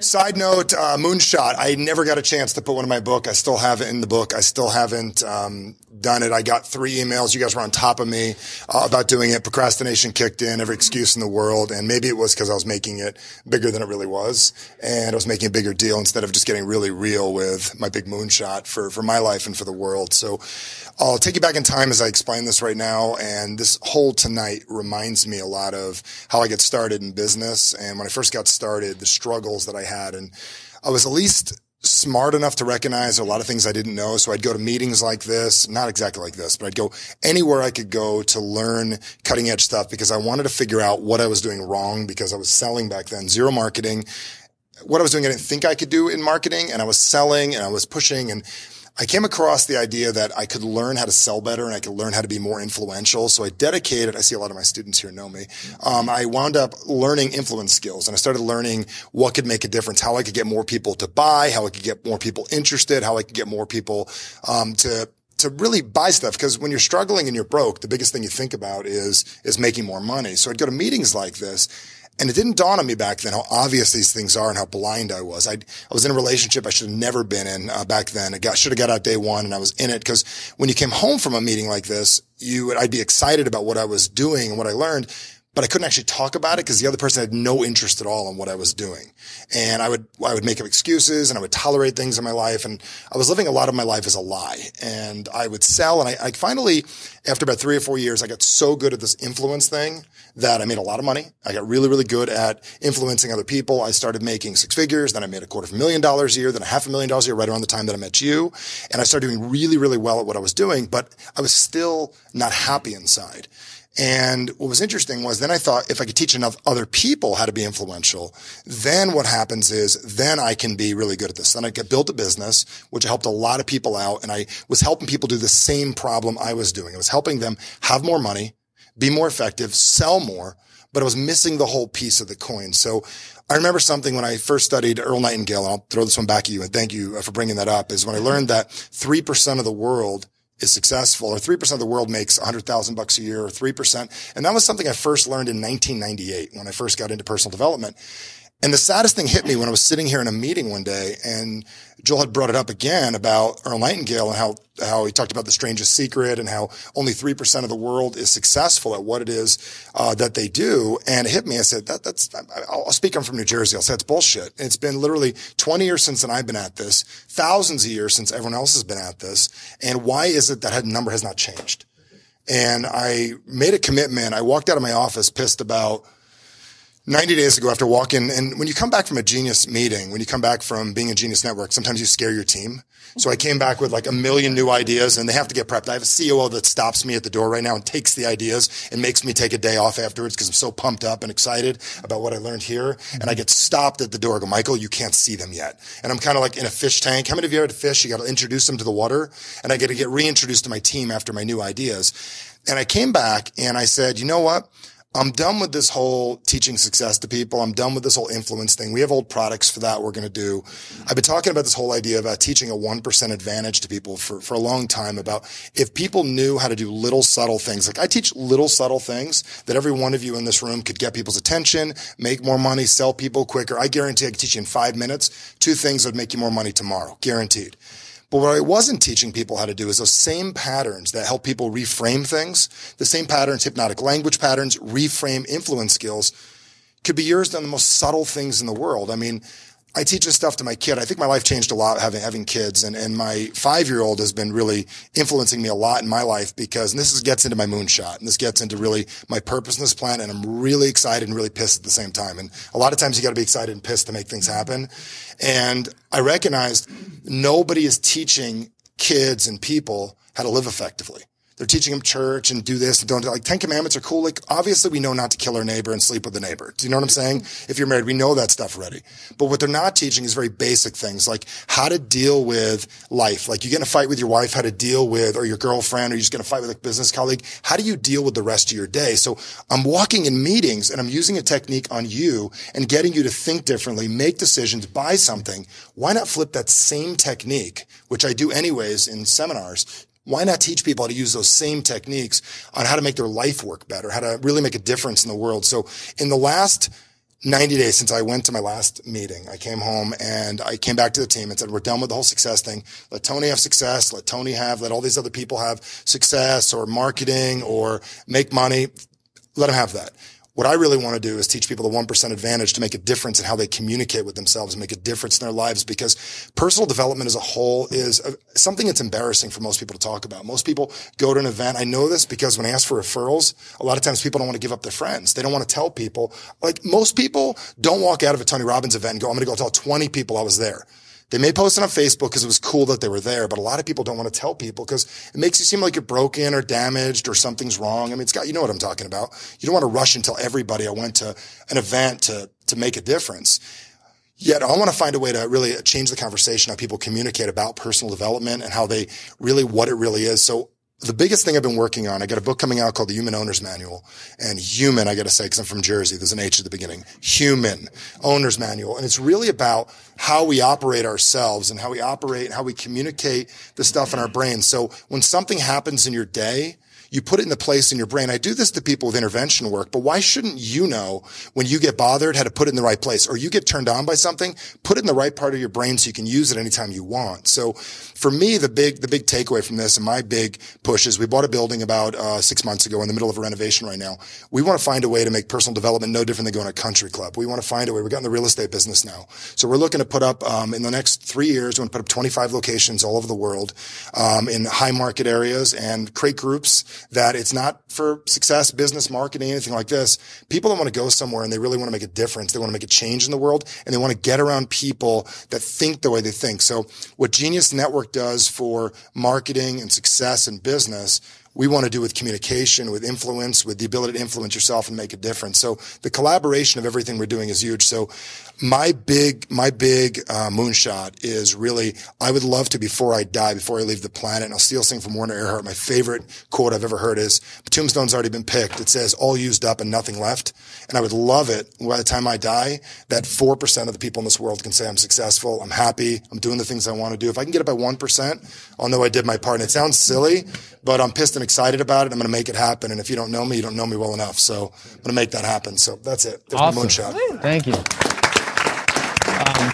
Side note, uh, Moonshot. I never got a chance to put one in my book. I still have it in the book. I still haven't um, done it. I got three emails. You guys were on top of me uh, about doing it. Procrastination kicked in, every excuse in the world. And maybe it was because I was making it bigger than it really was. And I was making a bigger deal instead of just getting really real with my big moonshot for, for my life and for the world. So I'll take you back in time as I explain this right now. And this whole tonight reminds me a lot of how I get started in business. And when I first got started, the struggles that I had. And I was at least smart enough to recognize a lot of things I didn't know. So I'd go to meetings like this, not exactly like this, but I'd go anywhere I could go to learn cutting edge stuff because I wanted to figure out what I was doing wrong because I was selling back then, zero marketing. What I was doing, I didn't think I could do in marketing and I was selling and I was pushing and I came across the idea that I could learn how to sell better and I could learn how to be more influential. So I dedicated, I see a lot of my students here know me. Um, I wound up learning influence skills and I started learning what could make a difference, how I could get more people to buy, how I could get more people interested, how I could get more people, um, to, to really buy stuff because when you're struggling and you're broke, the biggest thing you think about is is making more money. So I'd go to meetings like this and it didn't dawn on me back then how obvious these things are and how blind I was. I, I was in a relationship I should have never been in uh, back then. I should have got out day one and I was in it because when you came home from a meeting like this, you I'd be excited about what I was doing and what I learned, but I couldn't actually talk about it because the other person had no interest at all in what I was doing. And I would, I would make up excuses and I would tolerate things in my life. And I was living a lot of my life as a lie and I would sell. And I, I finally, after about three or four years, I got so good at this influence thing that I made a lot of money. I got really, really good at influencing other people. I started making six figures. Then I made a quarter of a million dollars a year, then a half a million dollars a year right around the time that I met you. And I started doing really, really well at what I was doing, but I was still not happy inside. And what was interesting was then I thought if I could teach enough other people how to be influential, then what happens is then I can be really good at this. Then I get built a business, which helped a lot of people out. And I was helping people do the same problem I was doing. I was helping them have more money, be more effective, sell more, but I was missing the whole piece of the coin. So I remember something when I first studied Earl Nightingale, and I'll throw this one back at you and thank you uh, for bringing that up, is when I learned that 3% of the world is successful or 3% of the world makes 100,000 bucks a year or 3%. And that was something I first learned in 1998 when I first got into personal development. And the saddest thing hit me when I was sitting here in a meeting one day and Joel had brought it up again about Earl Nightingale and how, how he talked about the strangest secret and how only 3% of the world is successful at what it is, uh, that they do. And it hit me. I said, that, that's, I'll speak. I'm from New Jersey. I'll say it's bullshit. It's been literally 20 years since I've been at this, thousands of years since everyone else has been at this. And why is it that number has not changed? And I made a commitment. I walked out of my office pissed about, 90 days ago after walking, and when you come back from a genius meeting, when you come back from being a genius network, sometimes you scare your team. So I came back with like a million new ideas and they have to get prepped. I have a COO that stops me at the door right now and takes the ideas and makes me take a day off afterwards because I'm so pumped up and excited about what I learned here. And I mm-hmm. get stopped at the door. I go, Michael, you can't see them yet. And I'm kind of like in a fish tank. How many of you had a fish? You got to introduce them to the water and I get to get reintroduced to my team after my new ideas. And I came back and I said, you know what? I'm done with this whole teaching success to people. I'm done with this whole influence thing. We have old products for that we're going to do. I've been talking about this whole idea about teaching a 1% advantage to people for, for a long time about if people knew how to do little subtle things. Like I teach little subtle things that every one of you in this room could get people's attention, make more money, sell people quicker. I guarantee I could teach you in five minutes two things that would make you more money tomorrow. Guaranteed. But what I wasn't teaching people how to do is those same patterns that help people reframe things, the same patterns, hypnotic language patterns, reframe influence skills could be used on the most subtle things in the world. I mean, I teach this stuff to my kid. I think my life changed a lot having, having kids and, and my five year old has been really influencing me a lot in my life because this is, gets into my moonshot and this gets into really my purpose in this plan. And I'm really excited and really pissed at the same time. And a lot of times you got to be excited and pissed to make things happen. And I recognized nobody is teaching kids and people how to live effectively. They're teaching them church and do this and don't do like Ten Commandments are cool. Like obviously we know not to kill our neighbor and sleep with the neighbor. Do you know what I'm saying? If you're married, we know that stuff already. But what they're not teaching is very basic things like how to deal with life. Like you get in a fight with your wife, how to deal with, or your girlfriend, or you're just to fight with a business colleague. How do you deal with the rest of your day? So I'm walking in meetings and I'm using a technique on you and getting you to think differently, make decisions, buy something. Why not flip that same technique, which I do anyways in seminars why not teach people how to use those same techniques on how to make their life work better, how to really make a difference in the world? So in the last 90 days since I went to my last meeting, I came home and I came back to the team and said, we're done with the whole success thing. Let Tony have success. Let Tony have, let all these other people have success or marketing or make money. Let them have that. What I really want to do is teach people the 1% advantage to make a difference in how they communicate with themselves and make a difference in their lives because personal development as a whole is something that's embarrassing for most people to talk about. Most people go to an event. I know this because when I ask for referrals, a lot of times people don't want to give up their friends. They don't want to tell people. Like most people don't walk out of a Tony Robbins event and go, I'm going to go tell 20 people I was there. They may post it on Facebook because it was cool that they were there, but a lot of people don't want to tell people because it makes you seem like you're broken or damaged or something's wrong. I mean, it's got, you know what I'm talking about. You don't want to rush and tell everybody I went to an event to, to make a difference. Yet I want to find a way to really change the conversation how people communicate about personal development and how they really, what it really is. So the biggest thing I've been working on, I got a book coming out called The Human Owner's Manual. And human, I got to say, because I'm from Jersey, there's an H at the beginning. Human Owner's Manual. And it's really about how we operate ourselves and how we operate and how we communicate the stuff in our brains. So when something happens in your day, you put it in the place in your brain. I do this to people with intervention work, but why shouldn't you know when you get bothered how to put it in the right place or you get turned on by something, put it in the right part of your brain so you can use it anytime you want. So for me, the big, the big takeaway from this and my big push is we bought a building about uh, six months ago in the middle of a renovation right now. We want to find a way to make personal development no different than going to a country club. We want to find a way. We got in the real estate business now. So we're looking to put up, um, in the next three years, we're going to put up 25 locations all over the world, um, in high market areas and create groups that it's not for success, business, marketing, anything like this. People that want to go somewhere and they really want to make a difference. They want to make a change in the world and they want to get around people that think the way they think. So what Genius Network does for marketing and success and business, we want to do with communication, with influence, with the ability to influence yourself and make a difference. So the collaboration of everything we're doing is huge. So my big, my big uh, moonshot is really, I would love to, before I die, before I leave the planet, and I'll steal something from Werner Erhard. My favorite quote I've ever heard is, tombstone's already been picked. It says, all used up and nothing left. And I would love it by the time I die, that 4% of the people in this world can say I'm successful, I'm happy, I'm doing the things I want to do. If I can get it by 1%, I'll know I did my part. And it sounds silly, but I'm pissed and excited about it. I'm going to make it happen. And if you don't know me, you don't know me well enough. So I'm going to make that happen. So that's it. There's awesome. my moonshot. Thank you. Um,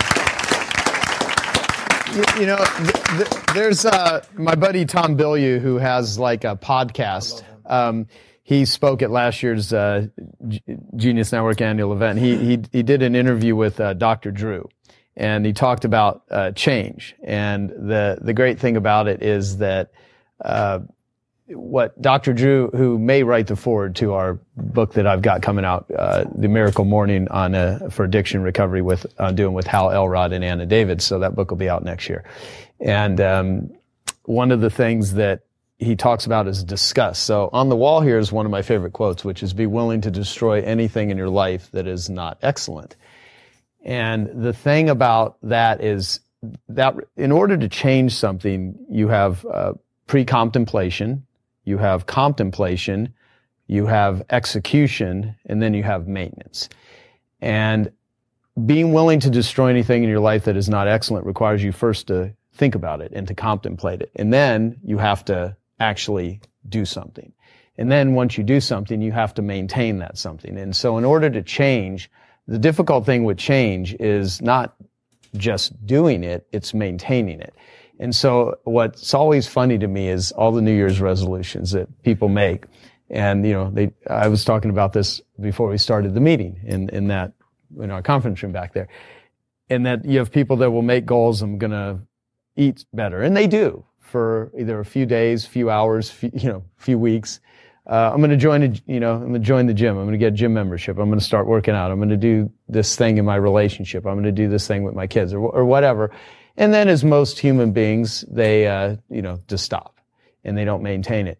you, you, know, th- th- there's uh, my buddy Tom Bilyeu who has like a podcast. Um, he spoke at last year's uh, G- Genius Network annual event. He he he did an interview with uh, Dr. Drew, and he talked about uh, change. And the the great thing about it is that uh, what Dr. Drew, who may write the forward to our book that I've got coming out, uh, The Miracle Morning on uh, for addiction recovery with uh, doing with Hal Elrod and Anna David. So that book will be out next year. And um, one of the things that he talks about is disgust. So on the wall here is one of my favorite quotes, which is "Be willing to destroy anything in your life that is not excellent." And the thing about that is that in order to change something, you have uh, pre-contemplation, you have contemplation, you have execution, and then you have maintenance. And being willing to destroy anything in your life that is not excellent requires you first to think about it and to contemplate it. And then you have to actually do something. And then once you do something, you have to maintain that something. And so in order to change, the difficult thing with change is not just doing it, it's maintaining it. And so what's always funny to me is all the New Year's resolutions that people make. And, you know, they, I was talking about this before we started the meeting in, in that, in our conference room back there. And that you have people that will make goals, I'm going to eat better. And they do for either a few days, few hours, few, you know, few weeks. Uh, I'm going to join, a, you know, I'm going to join the gym. I'm going to get a gym membership. I'm going to start working out. I'm going to do this thing in my relationship. I'm going to do this thing with my kids or, or whatever. And then as most human beings, they, uh, you know, just stop and they don't maintain it.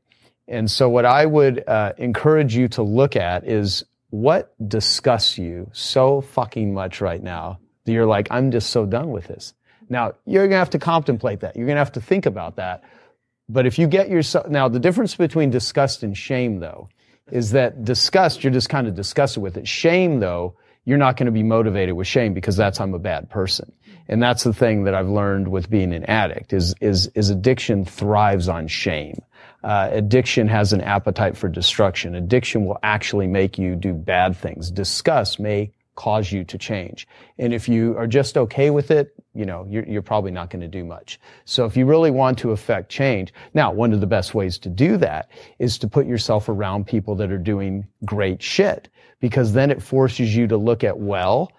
And so what I would uh, encourage you to look at is what disgusts you so fucking much right now that you're like, I'm just so done with this. Now, you're going to have to contemplate that. You're going to have to think about that. But if you get yourself, now the difference between disgust and shame though, is that disgust, you're just kind of disgusted with it. Shame though, you're not going to be motivated with shame because that's I'm a bad person. And that's the thing that I've learned with being an addict is, is, is addiction thrives on shame. Uh, addiction has an appetite for destruction. Addiction will actually make you do bad things. Disgust may cause you to change. And if you are just okay with it, you know, you're, you're probably not going to do much. So if you really want to affect change, now one of the best ways to do that is to put yourself around people that are doing great shit because then it forces you to look at, well,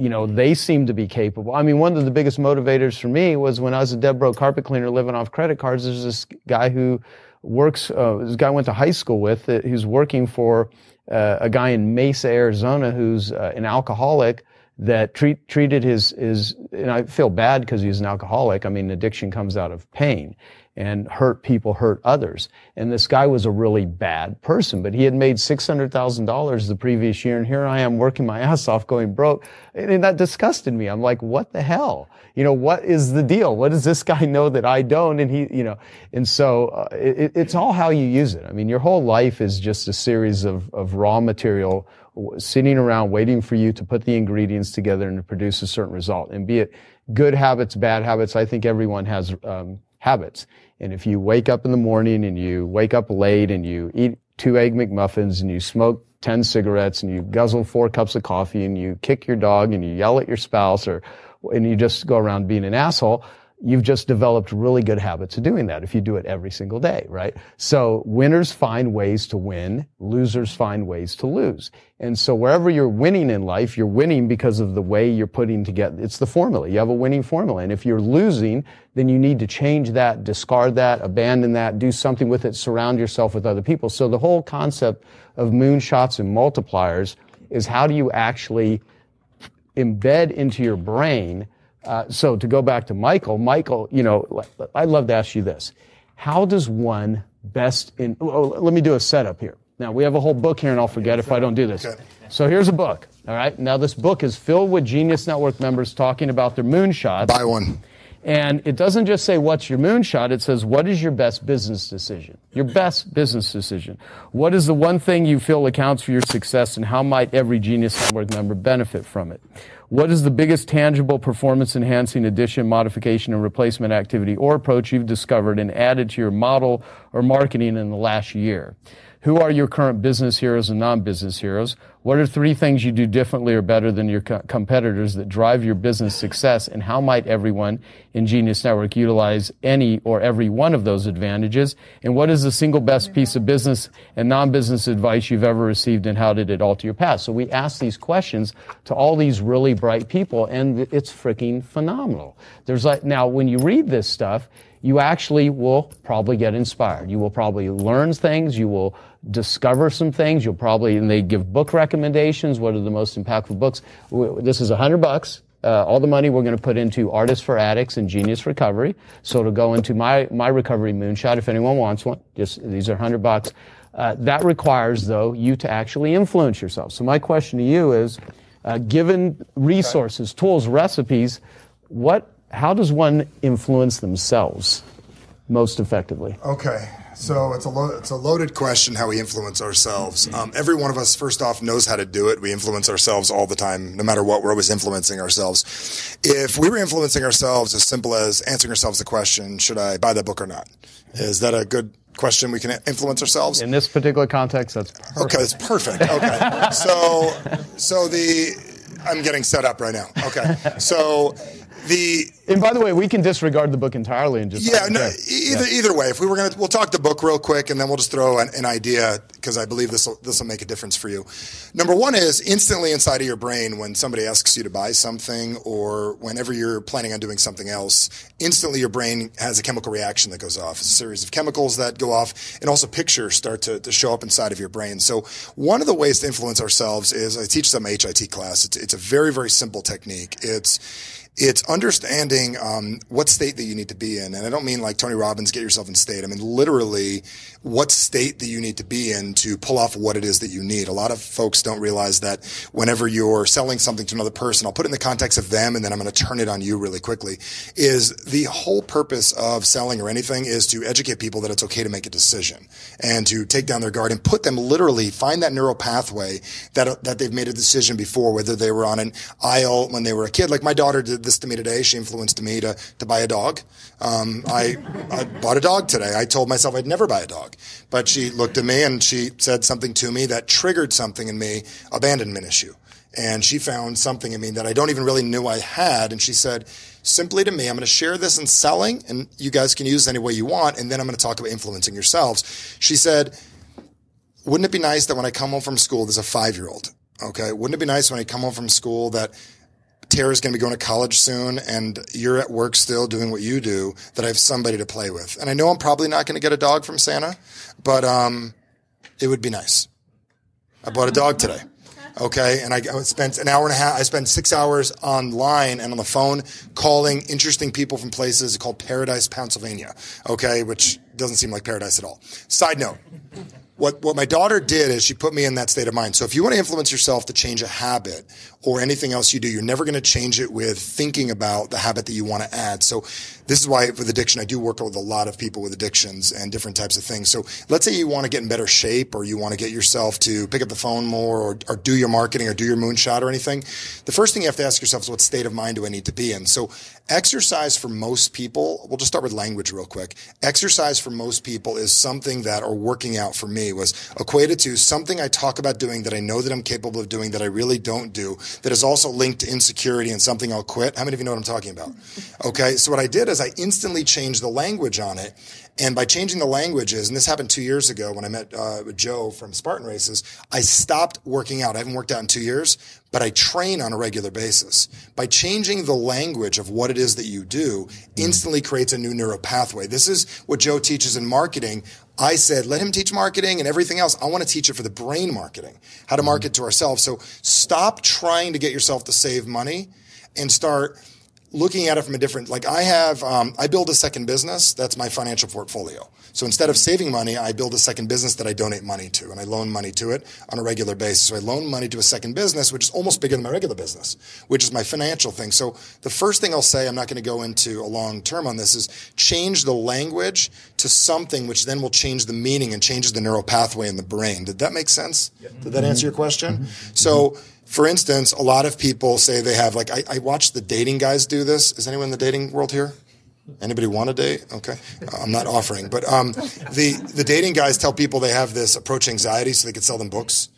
you know, they seem to be capable. I mean, one of the biggest motivators for me was when I was a dead broke carpet cleaner living off credit cards. There's this guy who works, uh, this guy I went to high school with, who's working for uh, a guy in Mesa, Arizona, who's uh, an alcoholic that treat, treated his, his, and I feel bad because he's an alcoholic. I mean, addiction comes out of pain. And hurt people, hurt others. And this guy was a really bad person, but he had made $600,000 the previous year. And here I am working my ass off going broke. And that disgusted me. I'm like, what the hell? You know, what is the deal? What does this guy know that I don't? And he, you know, and so uh, it, it's all how you use it. I mean, your whole life is just a series of, of raw material sitting around waiting for you to put the ingredients together and to produce a certain result. And be it good habits, bad habits, I think everyone has um, habits. And if you wake up in the morning and you wake up late and you eat two egg McMuffins and you smoke 10 cigarettes and you guzzle four cups of coffee and you kick your dog and you yell at your spouse or, and you just go around being an asshole, you've just developed really good habits of doing that if you do it every single day, right? So winners find ways to win, losers find ways to lose. And so wherever you're winning in life, you're winning because of the way you're putting together. It's the formula. You have a winning formula. And if you're losing, then you need to change that, discard that, abandon that, do something with it, surround yourself with other people. So the whole concept of moonshots and multipliers is how do you actually embed into your brain uh, so to go back to Michael, Michael, you know, I'd love to ask you this. How does one best in, oh, let me do a setup here. Now we have a whole book here and I'll forget if I don't do this. So here's a book. All right. Now this book is filled with Genius Network members talking about their moonshots. Buy one. And it doesn't just say what's your moonshot, it says what is your best business decision? Your best business decision. What is the one thing you feel accounts for your success and how might every Genius Network member benefit from it? What is the biggest tangible performance enhancing addition, modification, and replacement activity or approach you've discovered and added to your model or marketing in the last year? Who are your current business heroes and non-business heroes? What are three things you do differently or better than your co- competitors that drive your business success? And how might everyone in Genius Network utilize any or every one of those advantages? And what is the single best piece of business and non-business advice you've ever received and how did it alter your path? So we ask these questions to all these really bright people and it's freaking phenomenal. There's like, now when you read this stuff, you actually will probably get inspired. You will probably learn things. You will discover some things. You'll probably, and they give book recommendations. What are the most impactful books? This is a hundred bucks. Uh, all the money we're going to put into Artists for Addicts and Genius Recovery. So it'll go into my, my recovery moonshot if anyone wants one. Just, these are hundred bucks. Uh, that requires, though, you to actually influence yourself. So my question to you is, uh, given resources, tools, recipes, what, how does one influence themselves most effectively? Okay. So it's a lo- it's a loaded question how we influence ourselves. Um, every one of us, first off, knows how to do it. We influence ourselves all the time, no matter what. We're always influencing ourselves. If we were influencing ourselves as simple as answering ourselves the question, "Should I buy that book or not?" Is that a good question we can influence ourselves? In this particular context, that's perfect. Okay, it's perfect. Okay, so so the I'm getting set up right now. Okay, so the and by the way, we can disregard the book entirely and just yeah. No, either yeah. either way, if we were gonna, we'll talk the book real quick, and then we'll just throw an, an idea because I believe this will this will make a difference for you. Number one is instantly inside of your brain when somebody asks you to buy something, or whenever you're planning on doing something else, instantly your brain has a chemical reaction that goes off. It's a series of chemicals that go off, and also pictures start to, to show up inside of your brain. So one of the ways to influence ourselves is I teach them HIT class. It's, it's a very very simple technique. It's it's understanding um, what state that you need to be in. And I don't mean like Tony Robbins, get yourself in state. I mean literally what state that you need to be in to pull off what it is that you need. A lot of folks don't realize that whenever you're selling something to another person, I'll put it in the context of them and then I'm going to turn it on you really quickly, is the whole purpose of selling or anything is to educate people that it's okay to make a decision and to take down their guard and put them literally find that neural pathway that, that they've made a decision before, whether they were on an aisle when they were a kid. Like my daughter did this to me today. She influenced me to, to buy a dog. Um, I, I bought a dog today. I told myself I'd never buy a dog, but she looked at me and she said something to me that triggered something in me, abandonment issue. And she found something in me that I don't even really knew I had. And she said, simply to me, I'm going to share this in selling and you guys can use any way you want. And then I'm going to talk about influencing yourselves. She said, wouldn't it be nice that when I come home from school, there's a five year old. Okay. Wouldn't it be nice when I come home from school that Tara's going to be going to college soon and you're at work still doing what you do, that I have somebody to play with. And I know I'm probably not going to get a dog from Santa, but um, it would be nice. I bought a dog today. Okay, and I spent an hour and a half. I spent six hours online and on the phone calling interesting people from places called Paradise, Pennsylvania. Okay, which doesn't seem like paradise at all. Side note. What, what my daughter did is she put me in that state of mind. So if you want to influence yourself to change a habit or anything else you do, you're never going to change it with thinking about the habit that you want to add. So this is why with addiction, I do work with a lot of people with addictions and different types of things. So let's say you want to get in better shape or you want to get yourself to pick up the phone more or, or do your marketing or do your moonshot or anything. The first thing you have to ask yourself is what state of mind do I need to be in? So exercise for most people, we'll just start with language real quick. Exercise for most people is something that, or working out for me was equated to something I talk about doing that I know that I'm capable of doing that I really don't do that is also linked to insecurity and something I'll quit. How many of you know what I'm talking about? Okay. So what I did is I instantly changed the language on it. And by changing the languages, and this happened two years ago when I met uh, Joe from Spartan Races, I stopped working out. I haven't worked out in two years, but I train on a regular basis. By changing the language of what it is that you do, instantly creates a new neural pathway. This is what Joe teaches in marketing. I said, let him teach marketing and everything else. I want to teach it for the brain marketing, how to market to ourselves. So stop trying to get yourself to save money and start looking at it from a different like i have um, i build a second business that's my financial portfolio so instead of saving money i build a second business that i donate money to and i loan money to it on a regular basis. So i loan money to a second business which is almost bigger than my regular business which is my financial thing. So the first thing i'll say i'm not going to go into a long term on this is change the language to something which then will change the meaning and changes the neural pathway in the brain. Did that make sense? Did that answer your question? Mm-hmm. So for instance, a lot of people say they have like I, I watch the dating guys do this. Is anyone in the dating world here? Anybody want to date? Okay, I'm not offering, but um, the the dating guys tell people they have this approach anxiety, so they could sell them books.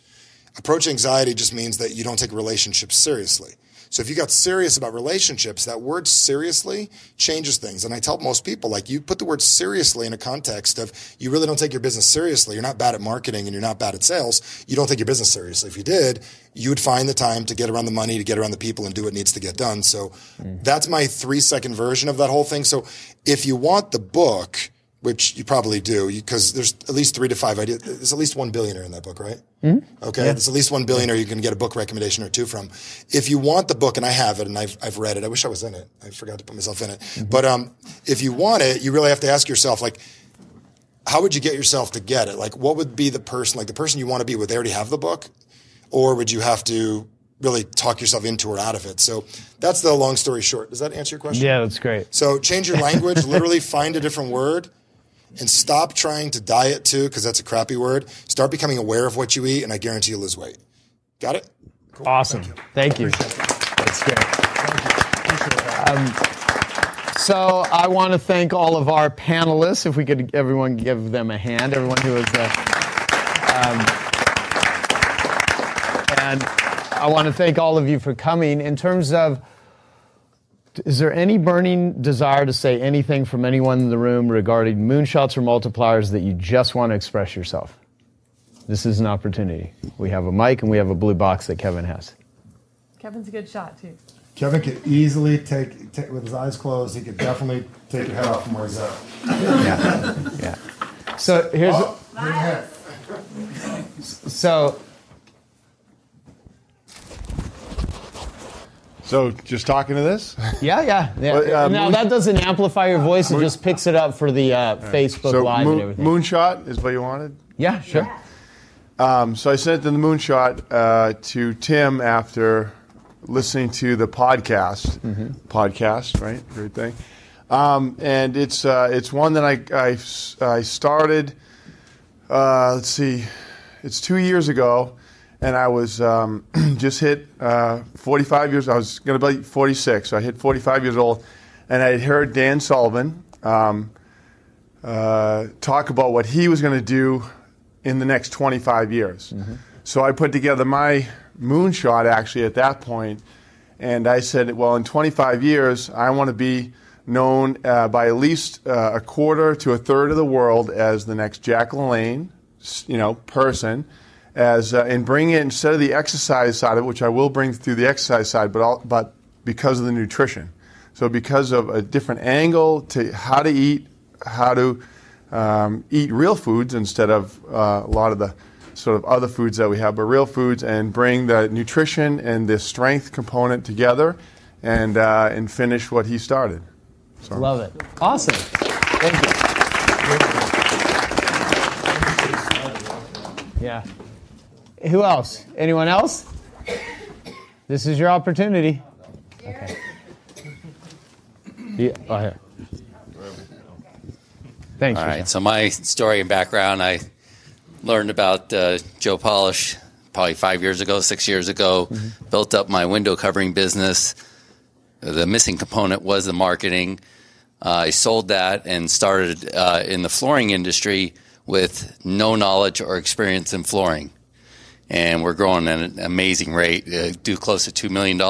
Approach anxiety just means that you don't take relationships seriously. So if you got serious about relationships, that word seriously changes things. And I tell most people, like, you put the word seriously in a context of you really don't take your business seriously. You're not bad at marketing and you're not bad at sales. You don't take your business seriously. If you did, you would find the time to get around the money, to get around the people and do what needs to get done. So mm. that's my three second version of that whole thing. So if you want the book, which you probably do, because there's at least three to five ideas. There's at least one billionaire in that book, right? Okay, there's at least one billionaire you can get a book recommendation or two from. If you want the book, and I have it, and I've I've read it. I wish I was in it. I forgot to put myself in it. But um, if you want it, you really have to ask yourself, like, how would you get yourself to get it? Like, what would be the person, like the person you want to be? Would they already have the book, or would you have to really talk yourself into or out of it? So that's the long story short. Does that answer your question? Yeah, that's great. So change your language, literally find a different word and stop trying to diet too, because that's a crappy word. Start becoming aware of what you eat, and I guarantee you'll lose weight. Got it? Awesome. Thank you. That's great. Um, so I want to thank all of our panelists. If we could, everyone give them a hand. Everyone who was, uh, um, and I want to thank all of you for coming. In terms of, is there any burning desire to say anything from anyone in the room regarding moonshots or multipliers that you just want to express yourself? This is an opportunity. We have a mic and we have a blue box that Kevin has. Kevin's a good shot too. Kevin could easily take, take with his eyes closed. He could definitely take your head off from where he's at. Yeah. yeah. So here's oh, so So just talking to this? yeah yeah yeah. Well, uh, now moon- that doesn't amplify your voice; it just picks it up for the uh, Facebook so Live moon- and everything. moonshot is what you wanted. yeah, sure. Um, so I sent in the moonshot uh, to Tim after listening to the podcast. Mm-hmm. Podcast, right? Great thing. Um, and it's uh, it's one that I I, I started. Uh, let's see, it's two years ago, and I was um, just hit uh, 45 years. I was going to be 46, so I hit 45 years old, and I had heard Dan Sullivan. Um, uh, talk about what he was going to do in the next 25 years. So I put together my moonshot actually at that point, and I said, well, in 25 years, I want to be known uh, by at least uh, a quarter to a third of the world as the next Jack LaLanne, you know, person. As uh, and bring it instead of the exercise side of it, which I will bring through the exercise side, but all, but because of the nutrition. So because of a different angle to how to eat, how to um, eat real foods instead of uh, a lot of the sort of other foods that we have, but real foods, and bring the nutrition and the strength component together, and uh, and finish what he started. So. Love it. Awesome. Thank you. Yeah. Who else? Anyone else? This is your opportunity. Okay. Yeah, oh, here. Thanks. All right. Michelle. So my story and background, I learned about uh, Joe Polish probably five years ago, six years ago. Built up my window covering business. The missing component was the marketing. Uh, I sold that and started uh, in the flooring industry with no knowledge or experience in flooring. And we're growing at an amazing rate, uh, do close to $2 million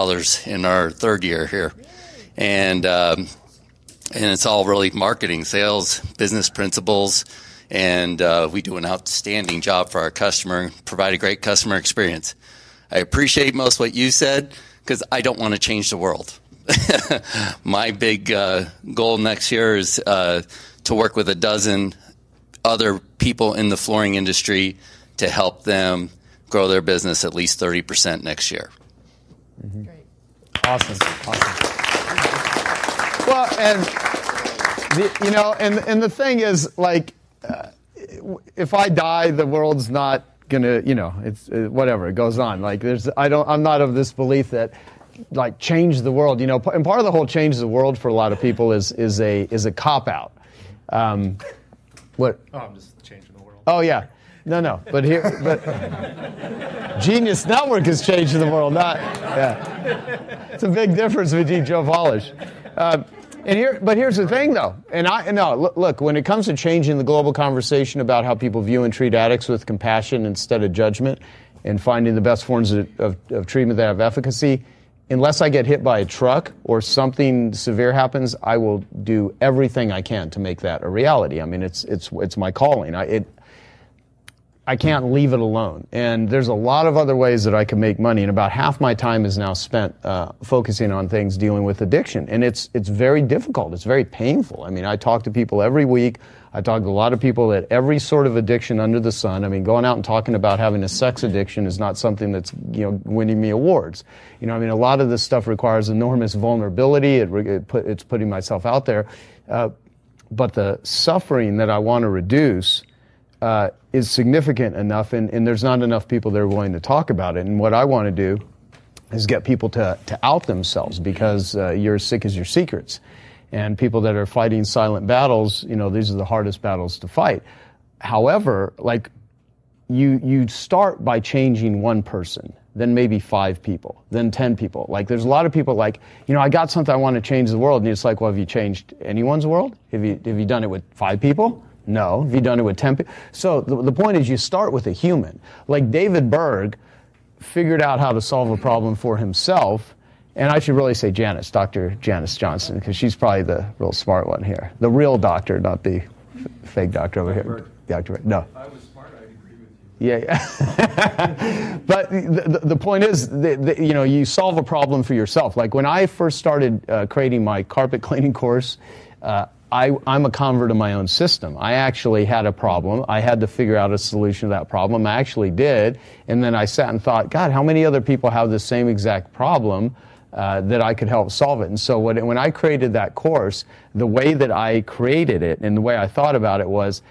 in our third year here. And um, and it's all really marketing, sales, business principles, and uh, we do an outstanding job for our customer, provide a great customer experience. I appreciate most what you said because I don't want to change the world. My big uh, goal next year is uh, to work with a dozen other people in the flooring industry to help them grow their business at least 30% next year. Great, Awesome. Awesome. Well, and the, you know, and and the thing is, like, uh, if I die, the world's not gonna, you know, it's uh, whatever. It goes on. Like, there's, I don't, I'm not of this belief that, like, change the world. You know, and part of the whole change the world for a lot of people is is a is a cop out. Um, what? Oh, I'm just changing the world. Oh yeah. No, no. But here, but Genius Network is changing the world. Not, yeah. It's a big difference between Joe Polish. Um, and here, but here's the thing, though. And I no look, look. When it comes to changing the global conversation about how people view and treat addicts with compassion instead of judgment, and finding the best forms of, of, of treatment that have efficacy, unless I get hit by a truck or something severe happens, I will do everything I can to make that a reality. I mean, it's it's it's my calling. I, it, I can't leave it alone. And there's a lot of other ways that I can make money. And about half my time is now spent uh, focusing on things dealing with addiction. And it's it's very difficult. It's very painful. I mean, I talk to people every week. I talk to a lot of people that every sort of addiction under the sun. I mean, going out and talking about having a sex addiction is not something that's you know winning me awards. You know, I mean, a lot of this stuff requires enormous vulnerability. It, it put, it's putting myself out there. Uh, but the suffering that I want to reduce uh, is significant enough, and, and there's not enough people that are willing to talk about it. And what I want to do is get people to, to out themselves because uh, you're as sick as your secrets. And people that are fighting silent battles, you know, these are the hardest battles to fight. However, like you you start by changing one person, then maybe five people, then ten people. Like there's a lot of people like, you know, I got something I want to change the world, and it's like, well, have you changed anyone's world? Have you have you done it with five people? No. Have you done it with ten people? So the, the point is, you start with a human. Like David Berg figured out how to solve a problem for himself. And I should really say Janice, Dr. Janice Johnson, because she's probably the real smart one here. The real doctor, not the f- fake doctor over here. Dr. No. I was smart. I agree with you. Yeah, yeah. but the, the, the point is, that, that, you know, you solve a problem for yourself. Like when I first started uh, creating my carpet cleaning course, uh, I, I'm a convert of my own system. I actually had a problem. I had to figure out a solution to that problem. I actually did. And then I sat and thought, God, how many other people have the same exact problem? Uh, that I could help solve it. And so when, when I created that course, the way that I created it and the way I thought about it was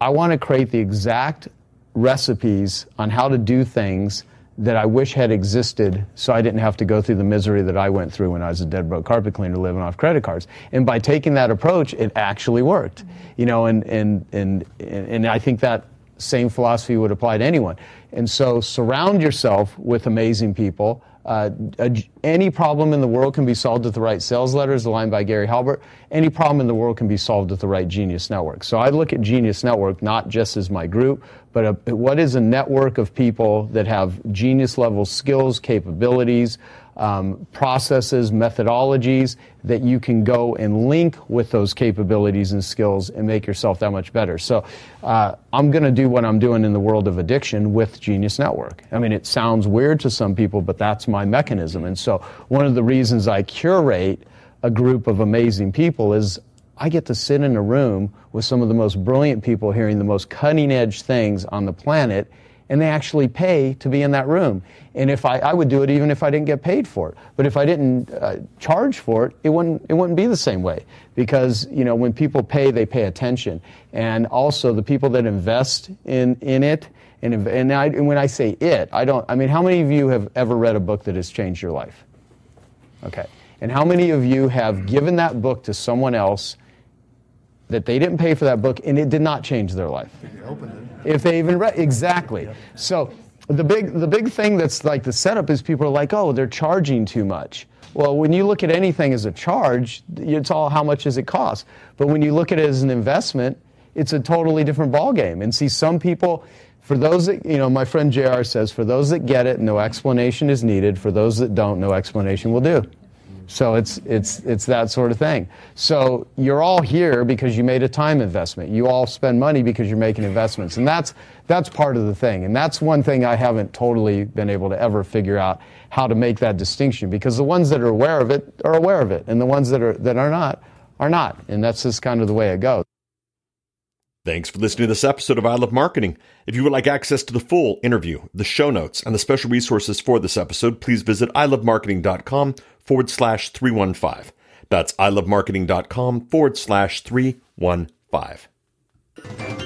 I want to create the exact recipes on how to do things that I wish had existed so I didn't have to go through the misery that I went through when I was a dead broke carpet cleaner living off credit cards. And by taking that approach, it actually worked. You know, and, and, and, and I think that same philosophy would apply to anyone. And so surround yourself with amazing people. Uh, a- any problem in the world can be solved with the right sales letters, the line by Gary Halbert. Any problem in the world can be solved with the right Genius Network. So I look at Genius Network not just as my group, but a, what is a network of people that have genius level skills, capabilities, um, processes, methodologies that you can go and link with those capabilities and skills and make yourself that much better. So uh, I'm going to do what I'm doing in the world of addiction with Genius Network. I mean, it sounds weird to some people, but that's my mechanism. And so one of the reasons I curate a group of amazing people is I get to sit in a room with some of the most brilliant people hearing the most cutting edge things on the planet and they actually pay to be in that room. And if I, I would do it even if I didn't get paid for it. But if I didn't uh, charge for it, it wouldn't, it wouldn't be the same way. Because, you know, when people pay, they pay attention. And also the people that invest in, in it, and, and, I, and when I say it, I don't, I mean, how many of you have ever read a book that has changed your life? Okay. And how many of you have given that book to someone else that they didn't pay for that book and it did not change their life? If they even read exactly. So the big the big thing that's like the setup is people are like, oh, they're charging too much. Well, when you look at anything as a charge, it's all how much does it cost. But when you look at it as an investment, it's a totally different ballgame. And see, some people, for those that, you know, my friend JR says, for those that get it, no explanation is needed. For those that don't, no explanation will do. So it's, it's, it's that sort of thing. So you're all here because you made a time investment. You all spend money because you're making investments. And that's, that's part of the thing. And that's one thing I haven't totally been able to ever figure out how to make that distinction because the ones that are aware of it are aware of it. And the ones that are, that are not are not. And that's just kind of the way it goes. Thanks for listening to this episode of I Love Marketing. If you would like access to the full interview, the show notes, and the special resources for this episode, please visit ilovemarketing.com forward slash 315. That's ilovemarketing.com forward slash 315.